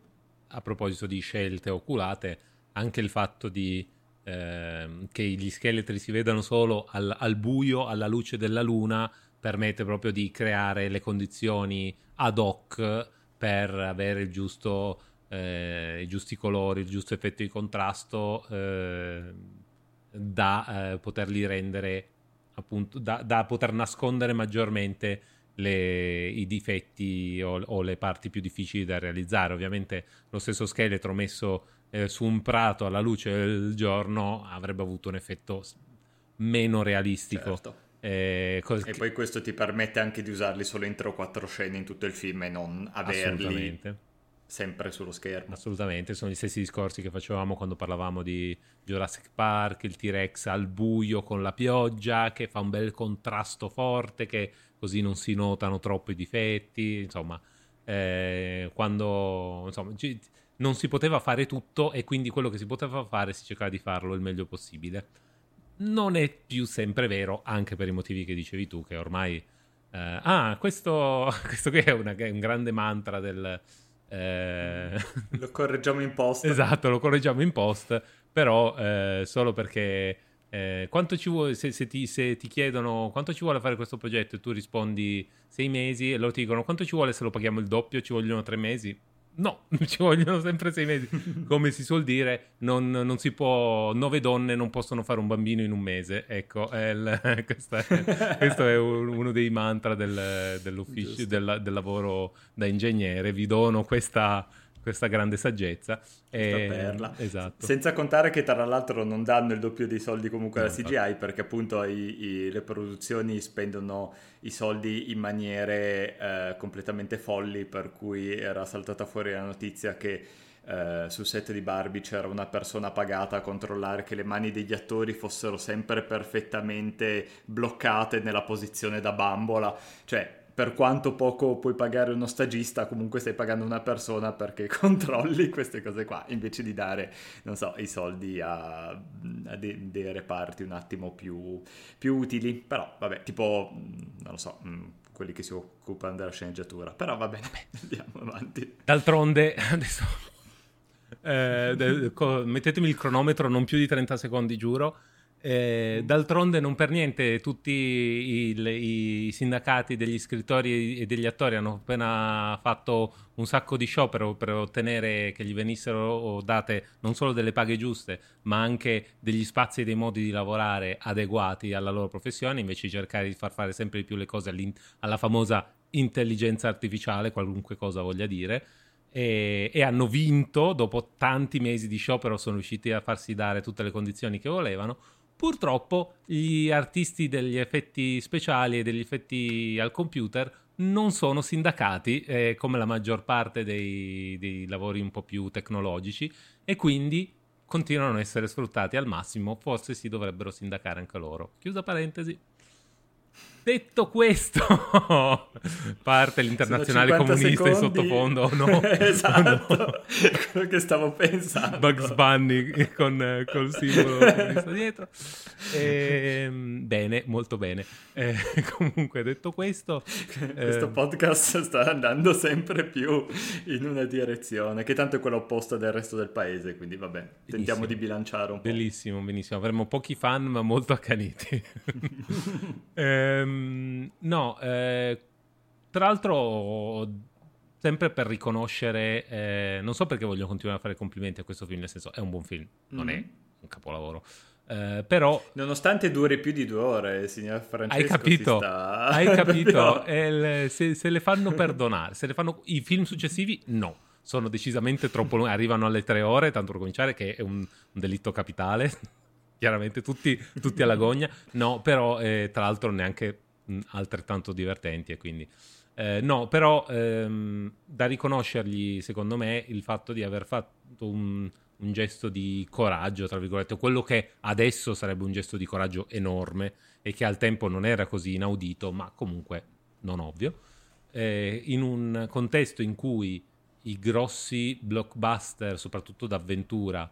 A proposito di scelte oculate anche il fatto di Ehm, che gli scheletri si vedano solo al, al, buio, alla luce della luna, permette proprio di creare le condizioni ad hoc per avere il giusto, eh, i giusti colori, il giusto effetto di contrasto eh, da eh, poterli rendere appunto da, da, poter nascondere maggiormente le, i difetti o, o, le parti più difficili da realizzare. Ovviamente lo stesso scheletro messo eh, su un prato alla luce del giorno avrebbe avuto un effetto meno realistico. Certo. Eh, col... E poi questo ti permette anche di usarli solo in 3 o 4 scene in tutto il film e non averli sempre sullo schermo. Assolutamente, sono gli stessi discorsi che facevamo quando parlavamo di Jurassic Park, il T-Rex al buio con la pioggia, che fa un bel contrasto forte, che così non si notano troppo i difetti, insomma, eh, quando insomma, non si poteva fare tutto e quindi quello che si poteva fare si cercava di farlo il meglio possibile. Non è più sempre vero, anche per i motivi che dicevi tu, che ormai... Eh, ah, questo, questo qui è, una, è, un grande mantra del... Eh... Lo correggiamo in post. esatto, lo correggiamo in post, però eh, solo perché... Eh, quanto ci vuole, se, se, ti, se, ti, chiedono quanto ci vuole fare questo progetto e tu rispondi sei mesi e loro ti dicono quanto ci vuole se lo paghiamo il doppio, ci vogliono tre mesi, No, ci vogliono sempre sei mesi. Come si suol dire, non, non, si può. Nove donne non possono fare un bambino in un mese. Ecco, il, è, questo è uno dei mantra del, dell'ufficio, del, del, lavoro da ingegnere. Vi dono questa questa grande saggezza. E... perla. Esatto. Senza contare che tra l'altro non danno il doppio dei soldi comunque alla CGI infatti. perché appunto i, i, le produzioni spendono i soldi in maniere eh, completamente folli per cui era saltata fuori la notizia che eh, sul set di Barbie c'era una persona pagata a controllare che le mani degli attori fossero sempre perfettamente bloccate nella posizione da bambola, cioè per quanto poco puoi pagare uno stagista, comunque stai pagando una persona perché controlli queste cose qua, invece di dare, non so, i soldi a, a de- dei reparti un attimo più, più, utili. Però, vabbè, tipo, non lo so, mm, quelli che si occupano della sceneggiatura. Però va bene, andiamo avanti. D'altronde, adesso... Eh, mettetemi il cronometro non più di 30 secondi, giuro. Eh, d'altronde non per niente tutti i, i, sindacati degli scrittori e degli attori hanno appena fatto un sacco di sciopero per ottenere che gli venissero date non solo delle paghe giuste ma anche degli spazi e dei modi di lavorare adeguati alla loro professione invece di cercare di far fare sempre di più le cose alla famosa intelligenza artificiale qualunque cosa voglia dire e, e hanno vinto dopo tanti mesi di sciopero sono riusciti a farsi dare tutte le condizioni che volevano Purtroppo gli artisti degli effetti speciali e degli effetti al computer non sono sindacati eh, come la maggior parte dei, dei lavori un po' più tecnologici e quindi continuano a essere sfruttati al massimo, forse si dovrebbero sindacare anche loro. Chiusa parentesi. Detto questo, parte l'internazionale comunista in sottofondo, no? esatto, no. quello che stavo pensando. Bugs Bunny con, col simbolo comunista dietro. E, ehm, bene, molto bene. Eh, comunque, detto questo... Questo eh... podcast sta andando sempre più in una direzione, che tanto è quella opposta del resto del paese, quindi vabbè, tentiamo benissimo. di bilanciare un po'. Bellissimo, benissimo. Avremo pochi fan, ma molto accaniti. ehm Ehm, no, eh, tra l'altro, sempre per riconoscere, eh, non so perché voglio continuare a fare complimenti a questo film, nel senso è un buon film, non mm-hmm. è un capolavoro. Eh, però nonostante duri più di due ore signor Francesco hai capito, sta... hai capito? il, se, se, le fanno perdonare se le fanno i film successivi no. Sono decisamente troppo lunghi arrivano alle tre ore tanto per cominciare che è un, un delitto capitale. Chiaramente tutti, tutti alla gogna. No però eh, tra l'altro neanche altrettanto divertenti e quindi... Eh, no, però ehm, da riconoscergli, secondo me, il fatto di aver fatto un, un, gesto di coraggio, tra virgolette, quello che adesso sarebbe un gesto di coraggio enorme e che al tempo non era così inaudito, ma comunque non ovvio, eh, in un contesto in cui i grossi blockbuster, soprattutto d'avventura,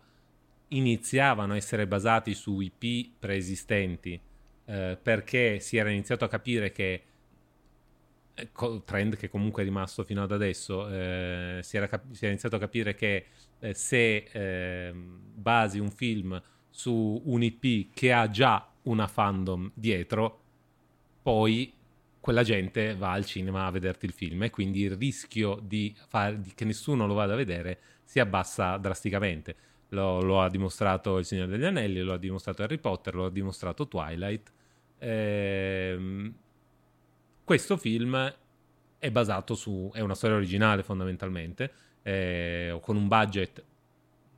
iniziavano a essere basati su IP preesistenti, eh, perché si era iniziato a capire che eh, trend che comunque è rimasto fino ad adesso, eh, si, era cap- si, era iniziato a capire che eh, se eh, basi un film su un IP che ha già una fandom dietro, poi quella gente va al cinema a vederti il film e quindi il rischio di, far, di che nessuno lo vada a vedere si abbassa drasticamente. Lo, lo, ha dimostrato Il Signore degli Anelli, lo ha dimostrato Harry Potter, lo ha dimostrato Twilight. Ehm, questo film è basato su... è una storia originale fondamentalmente, eh, con un budget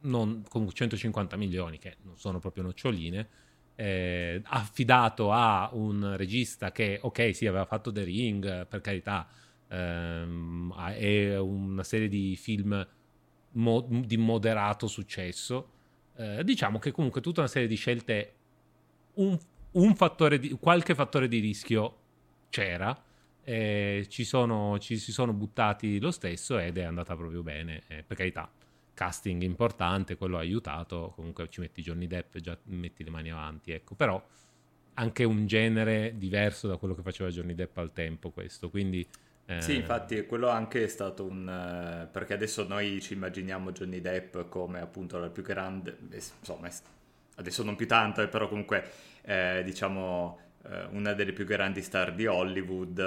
non, con 150 milioni, che non sono proprio noccioline, eh, affidato a un regista che, ok, sì, aveva fatto The Ring, per carità, ehm, è una serie di film mo- di moderato successo. Eh, diciamo che comunque tutta una serie di scelte un, un fattore di, qualche fattore di rischio c'era. Eh, ci, sono, ci si sono buttati lo stesso ed è andata proprio bene. Eh, per carità, casting importante, quello ha aiutato. Comunque ci metti Johnny Depp già metti le mani avanti. Ecco, però anche un genere diverso da quello che faceva Johnny Depp al tempo questo. Quindi. Eh... Sì, infatti quello anche è stato un... Uh, perché adesso noi ci immaginiamo Johnny Depp come appunto la più grande, insomma, adesso non più tanto, eh, però comunque eh, diciamo eh, una delle più grandi star di Hollywood,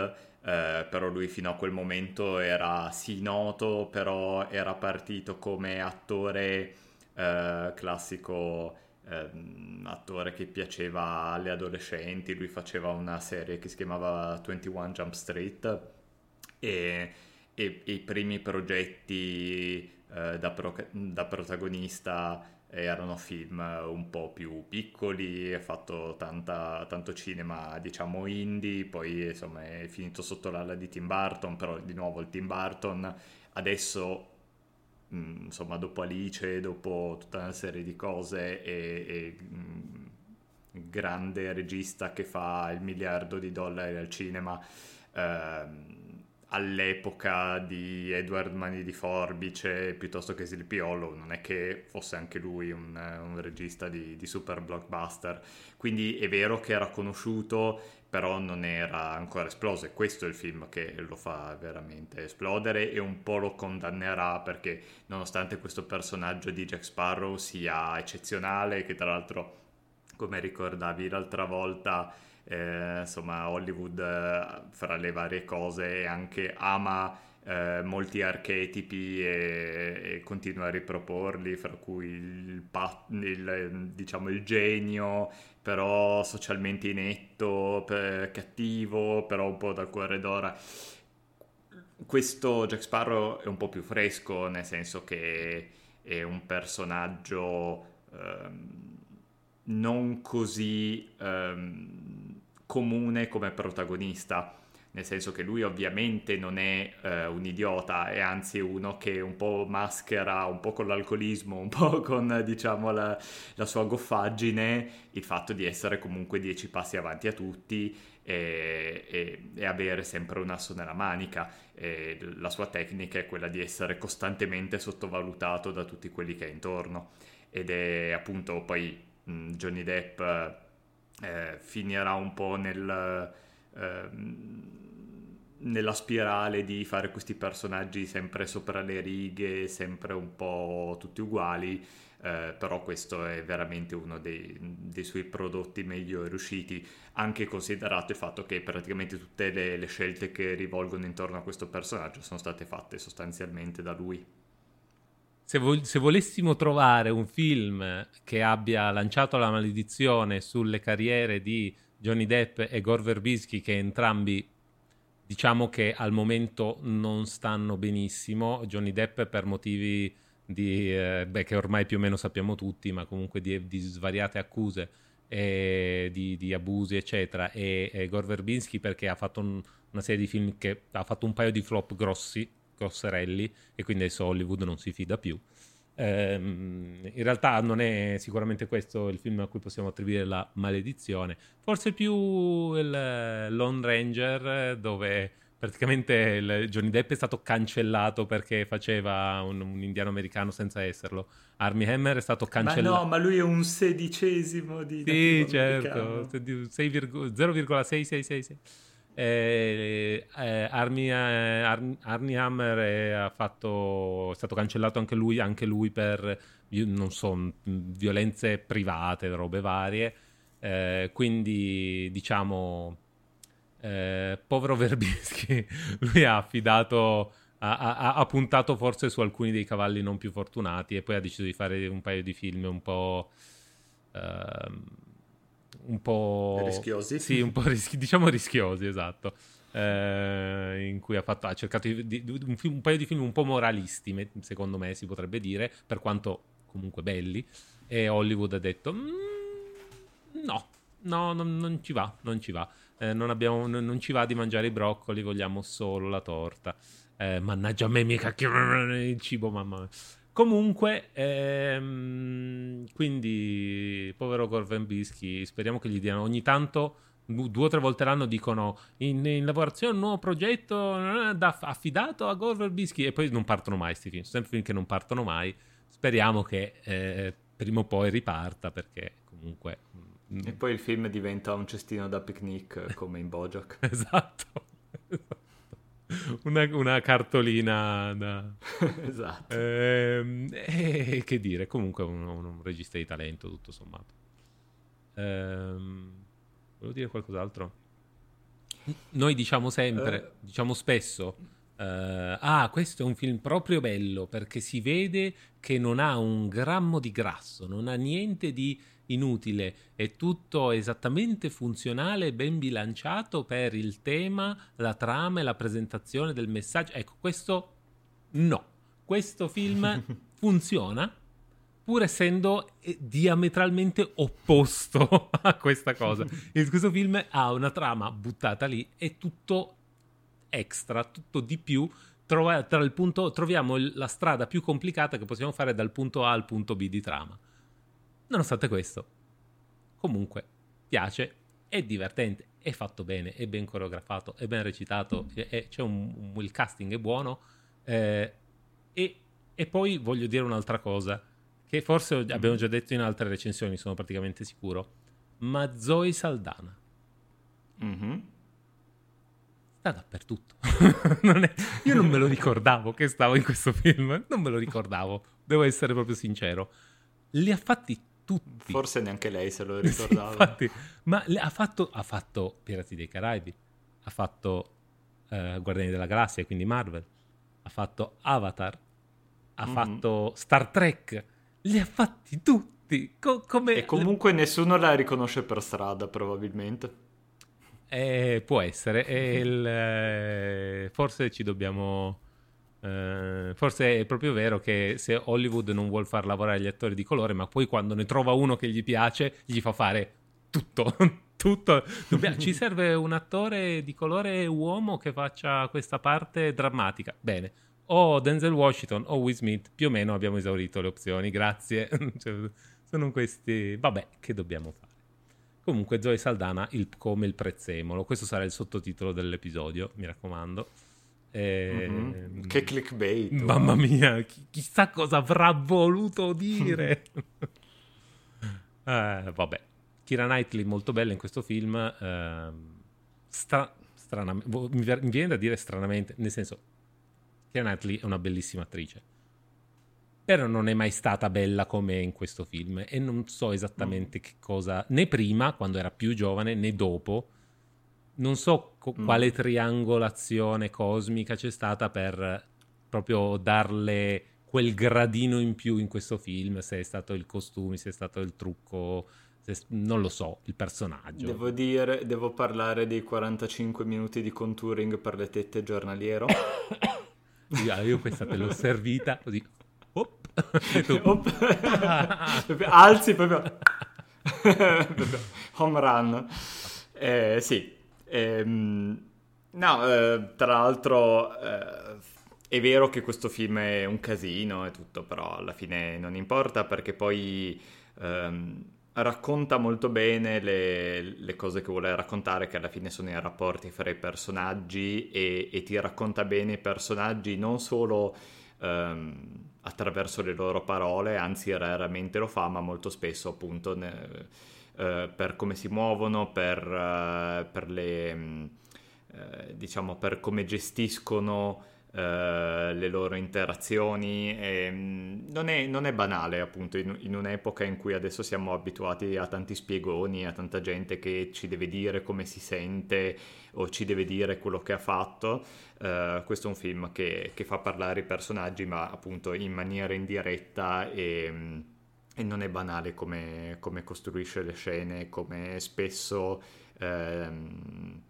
eh, però lui fino a quel momento era sì noto, però era partito come attore eh, classico, ehm, attore che piaceva alle adolescenti, lui faceva una serie che si chiamava 21 Jump Street e, e, e i primi progetti eh, da, pro, da protagonista erano film un po' più piccoli, ha fatto tanta, tanto cinema diciamo indie, poi insomma è finito sotto l'ala di Tim Burton, però di nuovo il Tim Burton adesso mh, insomma dopo Alice, dopo tutta una serie di cose è mh, grande regista che fa il miliardo di dollari al cinema ehm, all'epoca di Edward Mani di Forbice piuttosto che Sleepy Hollow, non è che fosse anche lui un, un regista di, di, super blockbuster. Quindi è vero che era conosciuto, però non era ancora esploso e questo è il film che lo fa veramente esplodere e un po' lo condannerà perché nonostante questo personaggio di Jack Sparrow sia eccezionale, che tra l'altro, come ricordavi l'altra volta, eh, insomma Hollywood eh, fra le varie cose anche ama eh, molti archetipi e, e, continua a riproporli, fra cui il, il, diciamo, il genio, però socialmente inetto, cattivo, però un po' dal cuore d'ora. Questo Jack Sparrow è un po' più fresco, nel senso che è un personaggio ehm, non così ehm, comune come protagonista nel senso che lui ovviamente non è eh, un idiota, è anzi uno che un po' maschera, un po' con l'alcolismo, un po' con diciamo la, la sua goffaggine, il fatto di essere comunque dieci passi avanti a tutti e, e, avere sempre un asso nella manica. E la sua tecnica è quella di essere costantemente sottovalutato da tutti quelli che è intorno. Ed è appunto poi mh, Johnny Depp eh, finirà un po' nel... Eh, nella spirale di fare questi personaggi sempre sopra le righe, sempre un po' tutti uguali, eh, però questo è veramente uno dei, dei, suoi prodotti meglio riusciti, anche considerato il fatto che praticamente tutte le, le scelte che rivolgono intorno a questo personaggio sono state fatte sostanzialmente da lui. Se, vo- se, volessimo trovare un film che abbia lanciato la maledizione sulle carriere di Johnny Depp e Gore Verbinski, che entrambi diciamo che al momento non stanno benissimo. Johnny Depp per motivi di, eh, beh, che ormai più o meno sappiamo tutti, ma comunque di, di svariate accuse di, di, abusi, eccetera. E, e Gore Verbinski perché ha fatto un, una serie di film che ha fatto un paio di flop grossi, grosserelli, e quindi adesso Hollywood non si fida più. Ehm, in realtà non è sicuramente questo il film a cui possiamo attribuire la maledizione, forse più il Lone Ranger dove praticamente Johnny Depp è stato cancellato perché faceva un, un indiano americano senza esserlo. Army Hammer è stato cancellato. Ma no, ma lui è un sedicesimo di... Sì, certo, 0,6666 eh, eh, Army, eh, Ar- Arnie Hammer è, ha fatto, è stato cancellato anche lui, anche lui per, non so, violenze private, robe varie. Eh, quindi, diciamo, eh, povero Verbinski, lui ha affidato... Ha, ha, ha, puntato forse su alcuni dei cavalli non più fortunati e poi ha deciso di fare un paio di film un po' uh, un po'... Rischiosi? Sì, un po' rischi- diciamo rischiosi, esatto. Eh, in cui ha, fatto, ha cercato di, di, un, film, un, paio di film un po' moralisti, secondo me si potrebbe dire, per quanto comunque belli. E Hollywood ha detto: mm, no, no, non, non, ci va, non ci va. Eh, non, abbiamo, non, non, ci va di mangiare i broccoli, vogliamo solo la torta. Eh, mannaggia a me, mica il cibo, mamma mia. Comunque, ehm, quindi, povero Gorven Bischi, speriamo che gli diano ogni tanto, due o tre volte l'anno, dicono in, in lavorazione un nuovo progetto da, affidato a Gorven Bischi e poi non partono mai questi film, sempre film che non partono mai. Speriamo che eh, prima o poi riparta perché comunque... Mm, e poi il film diventa un cestino da picnic come in Bojack. esatto. Una, una, cartolina da... esatto. Eh, eh, che dire, comunque un, un, un, regista di talento, tutto sommato. Eh, volevo dire qualcos'altro? Noi diciamo sempre, uh. diciamo spesso, uh, ah, questo è un film proprio bello perché si vede che non ha un grammo di grasso, non ha niente di inutile, è tutto esattamente funzionale e ben bilanciato per il tema, la trama e la presentazione del messaggio. Ecco, questo no. Questo film funziona pur essendo eh, diametralmente opposto a questa cosa. questo film ha una trama buttata lì, è tutto extra, tutto di più. Trova, punto, troviamo la strada più complicata che possiamo fare dal punto A al punto B di trama. Nonostante questo, comunque piace, è divertente è fatto bene, è ben coreografato, è ben recitato, è, è, c'è un, un, il casting è buono. Eh, e, e, poi voglio dire un'altra cosa, che forse abbiamo già detto in altre recensioni, sono praticamente sicuro. Ma Zoe Saldana mm-hmm. sta dappertutto. non è, io non me lo ricordavo che stavo in questo film, non me lo ricordavo, devo essere proprio sincero. Li ha fatti tutti. Forse neanche lei se lo ricordava. Sì, infatti, ma ha fatto, ha fatto, Pirati dei Caraibi, ha fatto uh, Guardiani della Galassia, quindi Marvel, ha fatto Avatar, ha mm-hmm. fatto Star Trek, li ha fatti tutti. Co- come... E comunque nessuno la riconosce per strada, probabilmente. Eh, può essere, il, eh, forse ci dobbiamo Uh, forse è proprio vero che se Hollywood non vuole far lavorare gli attori di colore, ma poi quando ne trova uno che gli piace, gli fa fare tutto. tutto. Dobbiamo, ci serve un attore di colore uomo che faccia questa parte drammatica. Bene. O Denzel Washington o Will Smith, più o meno abbiamo esaurito le opzioni, grazie. cioè, sono questi... Vabbè, che dobbiamo fare? Comunque Zoe Saldana il, come il prezzemolo. Questo sarà il sottotitolo dell'episodio, mi raccomando. Eh, mm-hmm. Che clickbait! Mamma mia, chi, chissà cosa avrà voluto dire. eh, vabbè, Kira Knightley molto bella in questo film. Eh, stra- stranamente, mi, mi viene da dire stranamente, nel senso, Kira Knightley è una bellissima attrice. Però non è mai stata bella come in questo film e non so esattamente mm. che cosa, né prima, quando era più giovane, né dopo non so co- mm. quale triangolazione cosmica c'è stata per proprio darle quel gradino in più in questo film, se è stato il costume, se è stato il trucco, se, non lo so, il personaggio. Devo dire, devo parlare dei 45 minuti di contouring per le tette giornaliero. io, io questa te l'ho servita così. Op. Alzi proprio. Home run. Eh, sì, Ehm, no, eh, tra l'altro eh, è vero che questo film è un casino e tutto, però alla fine non importa perché poi ehm, racconta molto bene le, le, cose che vuole raccontare, che alla fine sono i rapporti fra i personaggi e, e ti racconta bene i personaggi non solo ehm, attraverso le loro parole, anzi raramente lo fa, ma molto spesso appunto... Ne, eh, per come si muovono, per, uh, per le, uh, diciamo, per come gestiscono le loro interazioni. E, um, non, è, non, è, banale, appunto, in, in, un'epoca in cui adesso siamo abituati a tanti spiegoni, a tanta gente che ci deve dire come si sente o ci deve dire quello che ha fatto. questo è un film che, che, fa parlare i personaggi, ma appunto in maniera indiretta e um, e non è banale come, come costruisce le scene, come spesso ehm,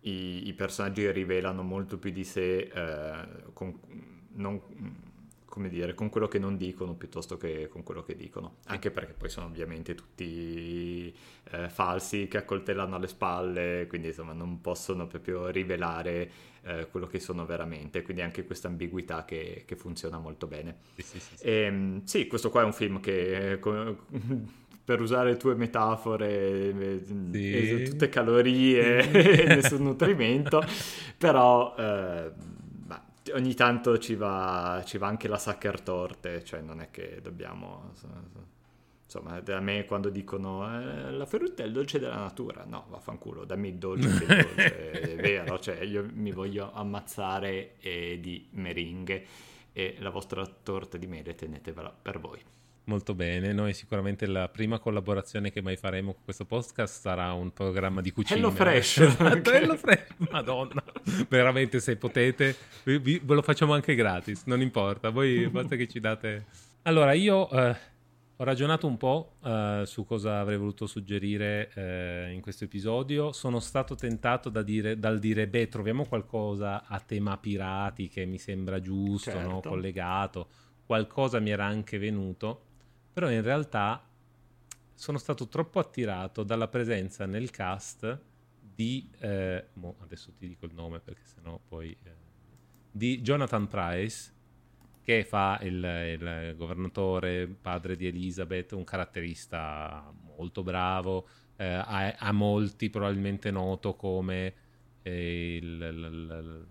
i, i, personaggi rivelano molto più di sé eh, con, non, come dire, con quello che non dicono piuttosto che con quello che dicono. Anche perché poi sono ovviamente tutti eh, falsi che accoltellano alle spalle, quindi insomma non possono proprio rivelare eh, quello che sono veramente. Quindi anche questa ambiguità che, che funziona molto bene. Sì, sì, sì, sì. E, ehm, sì, questo qua è un film che... per usare le tue metafore, sì. tutte calorie nessun nutrimento, però eh, ogni tanto ci va, ci va anche la sucker torte, cioè non è che dobbiamo... Insomma, da me quando dicono eh, la frutta è il dolce della natura, no, vaffanculo, dammi il dolce, il dolce è vero, cioè io mi voglio ammazzare eh, di meringhe e la vostra torta di mele tenetevela per voi. Molto bene, noi sicuramente la prima collaborazione che mai faremo con questo podcast sarà un programma di cucina. Hello Fresh! Esatto, Hello Fresh, madonna! Veramente se potete, vi, vi, ve lo facciamo anche gratis, non importa, voi basta che ci date... Allora, io eh, ho ragionato un po' eh, su cosa avrei voluto suggerire eh, in questo episodio, sono stato tentato da dire, dal dire, beh, troviamo qualcosa a tema pirati che mi sembra giusto, certo. no? collegato, qualcosa mi era anche venuto però in realtà sono stato troppo attirato dalla presenza nel cast di, eh, mo adesso ti dico il nome perché sennò poi, eh, di Jonathan Price, che fa il, il, governatore, padre di Elizabeth, un caratterista molto bravo, eh, a, a, molti probabilmente noto come eh, il, il, il,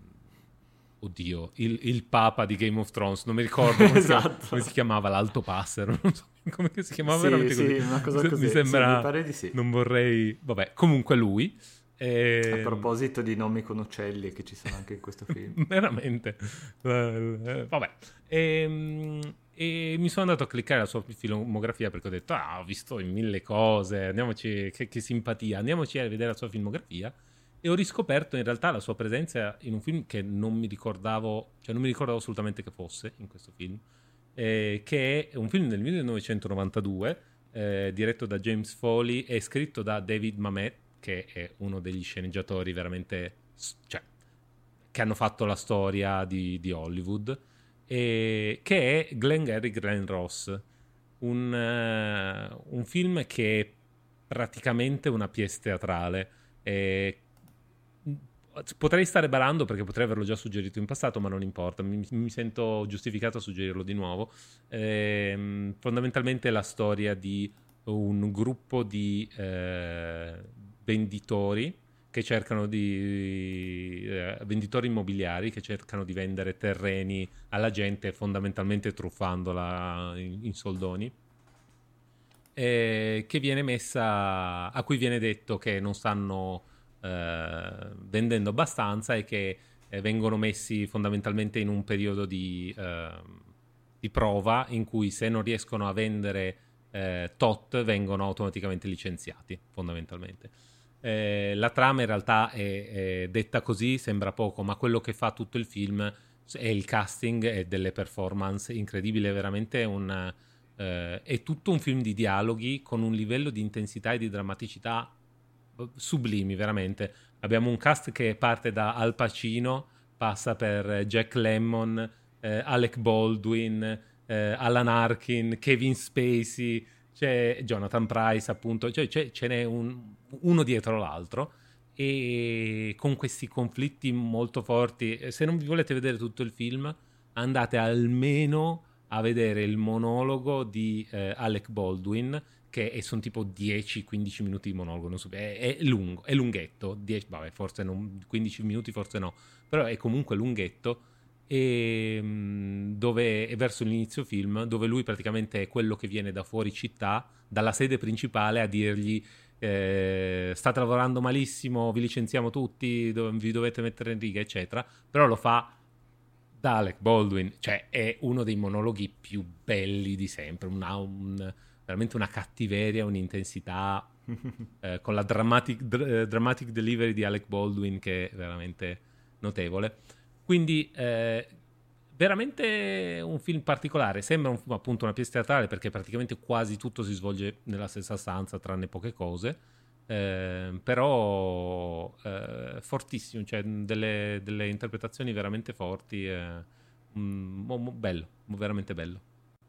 oddio, il, il, papa di Game of Thrones, non mi ricordo come, esatto. si, come si, chiamava, l'alto passero, non so come si chiamava sì, veramente sì, così. Una cosa così. Mi sembra, sì, mi pare di sì. non vorrei, vabbè, comunque lui. E... A proposito di nomi con uccelli che ci sono anche in questo film. Veramente. Uh, vabbè. E, ehm, e, mi sono andato a cliccare la sua filmografia perché ho detto, ah, ho visto in mille cose, andiamoci, che, che simpatia, andiamoci a vedere la sua filmografia. E ho riscoperto in realtà la sua presenza in un film che non mi ricordavo, cioè non mi ricordavo assolutamente che fosse in questo film, eh, che è un film del 1992, eh, diretto da James Foley e scritto da David Mamet, che è uno degli sceneggiatori veramente... Cioè, che hanno fatto la storia di, di Hollywood, e, che è Glengarry Glen Ross, un, uh, un, film che è praticamente una pièce teatrale. E potrei stare barando perché potrei averlo già suggerito in passato, ma non importa, mi, mi sento giustificato a suggerirlo di nuovo. Eh, fondamentalmente è la storia di un gruppo di eh, venditori che cercano di eh, venditori immobiliari che cercano di vendere terreni alla gente fondamentalmente truffandola in, in soldoni eh, che viene messa a cui viene detto che non stanno eh, vendendo abbastanza e che eh, vengono messi fondamentalmente in un periodo di, ehm, di, prova in cui se non riescono a vendere eh, tot vengono automaticamente licenziati fondamentalmente. Eh, la trama in realtà è, è, detta così, sembra poco, ma quello che fa tutto il film è il casting e delle performance incredibile, veramente un, eh, è tutto un film di dialoghi con un livello di intensità e di drammaticità eh, sublimi, veramente. Abbiamo un cast che parte da Al Pacino, passa per Jack Lemmon, eh, Alec Baldwin, eh, Alan Arkin, Kevin Spacey, c'è Jonathan Price appunto, cioè ce n'è un, uno dietro l'altro e con questi conflitti molto forti. Se non vi volete vedere tutto il film, andate almeno a vedere il monologo di eh, Alec Baldwin, che sono tipo 10-15 minuti di monologo, so, è, è, lungo, è lunghetto, 10, vabbè, forse non, 15 minuti forse no, però è comunque lunghetto e mm, dove è verso l'inizio film dove lui praticamente è quello che viene da fuori città dalla sede principale a dirgli eh, state lavorando malissimo vi licenziamo tutti vi dovete mettere in riga eccetera però lo fa da Alec Baldwin cioè è uno dei monologhi più belli di sempre una, un, veramente una cattiveria un'intensità eh, con la dramatic, dr- dramatic delivery di Alec Baldwin che è veramente notevole. Quindi eh, veramente un film particolare, sembra un, appunto una pièce teatrale perché praticamente quasi tutto si svolge nella stessa stanza tranne poche cose, eh, però eh, fortissimo, cioè delle, delle, interpretazioni veramente forti, eh, mm, bello, veramente bello.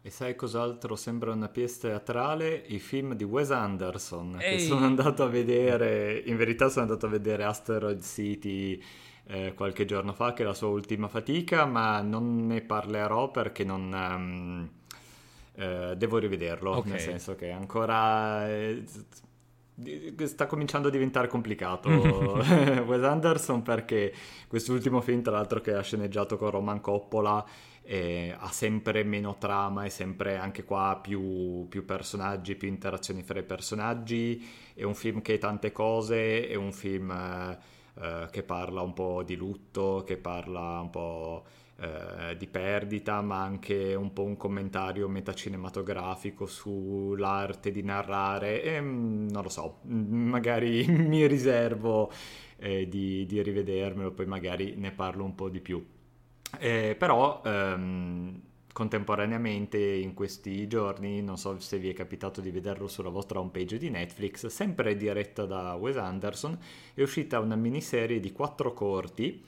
E sai cos'altro sembra una pièce teatrale? I film di Wes Anderson, Ehi. che sono andato a vedere, in verità sono andato a vedere Asteroid City eh, qualche giorno fa, che è la sua ultima fatica, ma non ne parlerò perché non... Um, eh, devo rivederlo, okay. nel senso che ancora... Eh, sta cominciando a diventare complicato. Wes Anderson perché quest'ultimo film tra l'altro che ha sceneggiato con Roman Coppola eh, ha sempre meno trama e sempre anche qua più, più, personaggi, più interazioni fra i personaggi. È un film che ha tante cose è un film eh, eh, che parla un po' di lutto, che parla un po' eh, di perdita, ma anche un po' un commentario metacinematografico sull'arte di narrare e mm, non lo so, mm, magari mi riservo eh, di, di, rivedermelo, poi magari ne parlo un po' di più. Eh, però ehm, contemporaneamente in questi giorni, non so se vi è capitato di vederlo sulla vostra homepage di Netflix, sempre diretta da Wes Anderson, è uscita una miniserie di quattro corti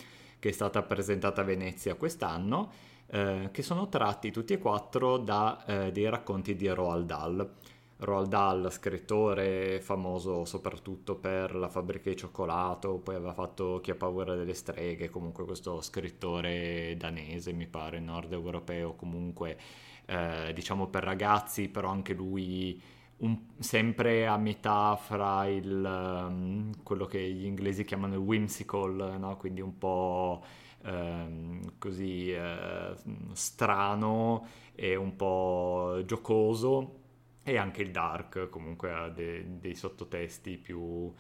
che è stata presentata a Venezia quest'anno, eh, che sono tratti tutti e quattro da eh, dei racconti di Roald Dahl. Roald Dahl, scrittore famoso soprattutto per La fabbrica di cioccolato, poi aveva fatto Chi ha paura delle streghe, comunque questo scrittore danese, mi pare, nord europeo, comunque eh, diciamo per ragazzi, però anche lui un, sempre a metà fra il, um, quello che gli inglesi chiamano il whimsical, no? quindi un po' um, così uh, strano e un po' giocoso e anche il dark comunque ha de- dei sottotesti più, uh,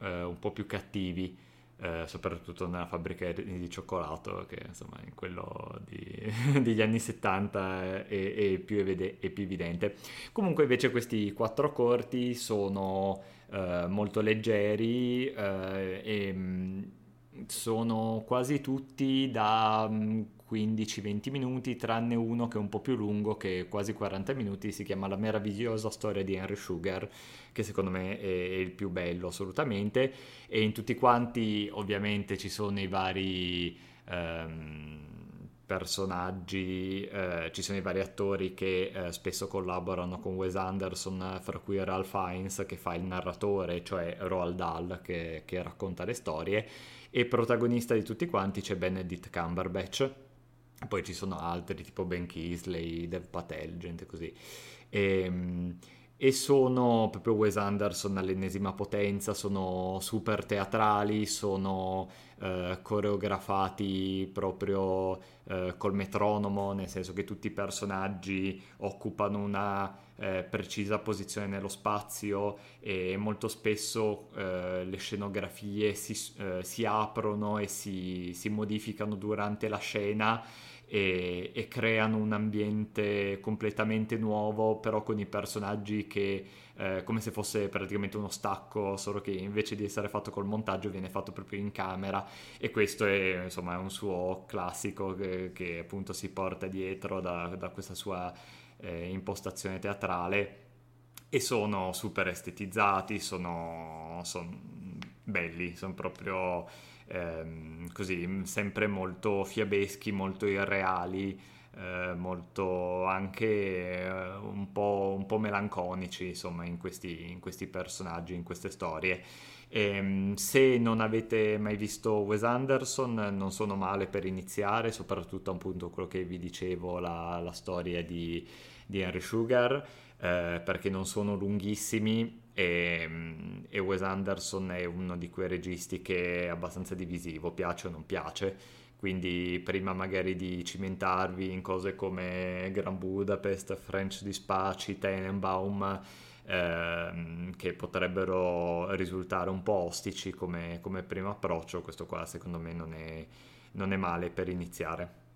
un po' più cattivi eh, soprattutto nella fabbrica di cioccolato, che insomma in quello di, degli anni 70 è, è, più evide- è, più evidente. Comunque invece questi quattro corti sono eh, molto leggeri eh, e mm, sono quasi tutti da 15-20 mm, minuti, tranne uno che è un po' più lungo, che è quasi 40 minuti, si chiama La meravigliosa storia di Henry Sugar, che secondo me è, il più bello assolutamente, e in tutti quanti ovviamente ci sono i vari... Ehm, personaggi, eh, ci sono i vari attori che eh, spesso collaborano con Wes Anderson, fra cui Ralph Fiennes che fa il narratore, cioè Roald Dahl che, che racconta le storie, e protagonista di tutti quanti c'è Benedict Cumberbatch, poi ci sono altri tipo Ben Kisley, Dev Patel, gente così. E, ehm, e sono proprio Wes Anderson all'ennesima potenza, sono super teatrali, sono eh, coreografati proprio eh, col metronomo, nel senso che tutti i personaggi occupano una eh, precisa posizione nello spazio e molto spesso eh, le scenografie si, eh, si aprono e si, si modificano durante la scena e, e, creano un ambiente completamente nuovo, però con i personaggi che eh, come se fosse praticamente uno stacco, solo che invece di essere fatto col montaggio viene fatto proprio in camera. E questo è insomma è un suo classico che, che appunto si porta dietro da, da questa sua eh, impostazione teatrale. E sono super estetizzati, sono, sono belli, sono proprio ehm, così, sempre molto fiabeschi, molto irreali, eh, molto anche eh, un, po', un, po', melanconici, insomma, in questi, in questi personaggi, in queste storie. E, ehm, se non avete mai visto Wes Anderson, non sono male per iniziare, soprattutto appunto quello che vi dicevo, la, la storia di, di Henry Sugar, eh, perché non sono lunghissimi e, mm, e, Wes Anderson è uno di quei registi che è abbastanza divisivo, piace o non piace, quindi prima magari di cimentarvi in cose come Grand Budapest, French Dispatch, Tenenbaum, ehm, che potrebbero risultare un po' ostici come, come primo approccio, questo qua secondo me non è, non è male per iniziare.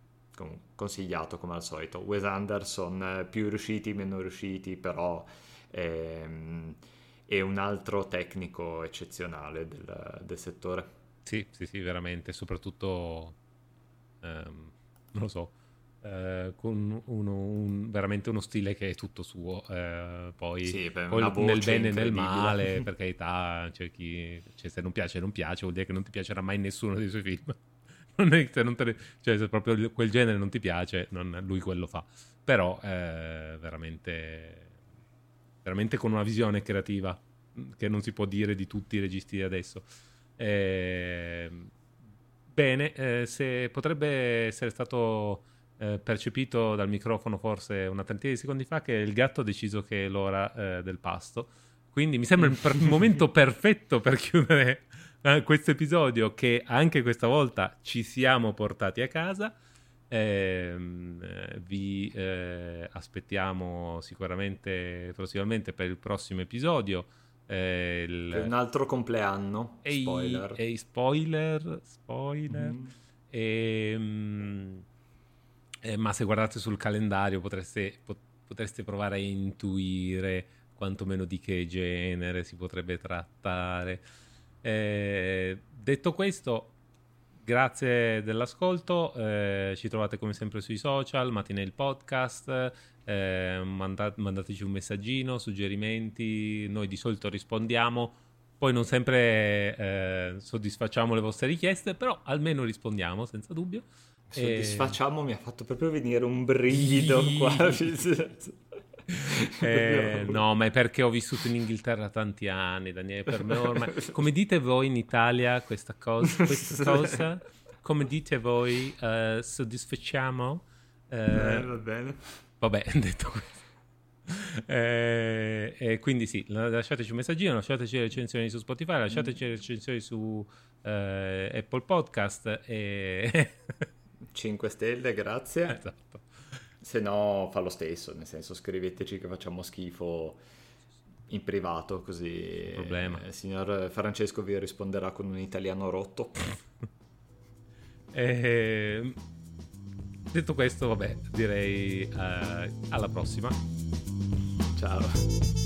Consigliato come al solito. Wes Anderson, più riusciti, meno riusciti, però... Ehm, e un altro tecnico eccezionale del, del settore. Sì, sì, sì, veramente, soprattutto, ehm, non lo so, eh, con uno, un, veramente uno stile che è tutto suo, eh, poi, sì, beh, poi nel bene e nel male, per carità, cioè, chi, cioè, se non piace non piace, vuol dire che non ti piacerà mai nessuno dei suoi film. non è, se, non te, cioè, se proprio quel genere non ti piace, non, lui quello fa. Però, eh, veramente veramente con una visione creativa che non si può dire di tutti i registi di adesso. Eh, bene, eh, se potrebbe essere stato eh, percepito dal microfono forse una trentina di secondi fa che il gatto ha deciso che è l'ora eh, del pasto. Quindi mi sembra il, per- momento perfetto per chiudere eh, questo episodio che anche questa volta ci siamo portati a casa. Ehm, eh, vi eh, aspettiamo sicuramente prossimamente per il prossimo episodio. Eh, il... Un altro compleanno. E spoiler. E spoiler. Spoiler. Mm. E, ehm, eh, ma se guardate sul calendario potreste, pot- potreste provare a intuire quantomeno di che genere si potrebbe trattare. Eh, detto questo, Grazie dell'ascolto, eh, ci trovate come sempre sui social, Matinee podcast, eh, mandat- mandateci un messaggino, suggerimenti, noi di solito rispondiamo, poi non sempre eh, soddisfacciamo le vostre richieste, però almeno rispondiamo senza dubbio. Soddisfacciamo e... mi ha fatto proprio venire un brivido qua. Eh, no, ma è perché ho vissuto in Inghilterra tanti anni, Daniele. Per me ormai. Come dite voi in Italia questa cosa? Questa cosa? Come dite voi? Uh, soddisfacciamo? Uh, eh, va bene. Vabbè, detto questo. eh, e quindi sì, lasciateci un messaggino, lasciateci le recensioni su Spotify, lasciateci le recensioni su eh, Apple Podcast e... 5 stelle, grazie. Esatto. Se no fa lo stesso, nel senso scriveteci che facciamo schifo in privato, così Problema. il signor Francesco vi risponderà con un italiano rotto. e, ehm, detto questo, vabbè, direi uh, alla prossima. Ciao.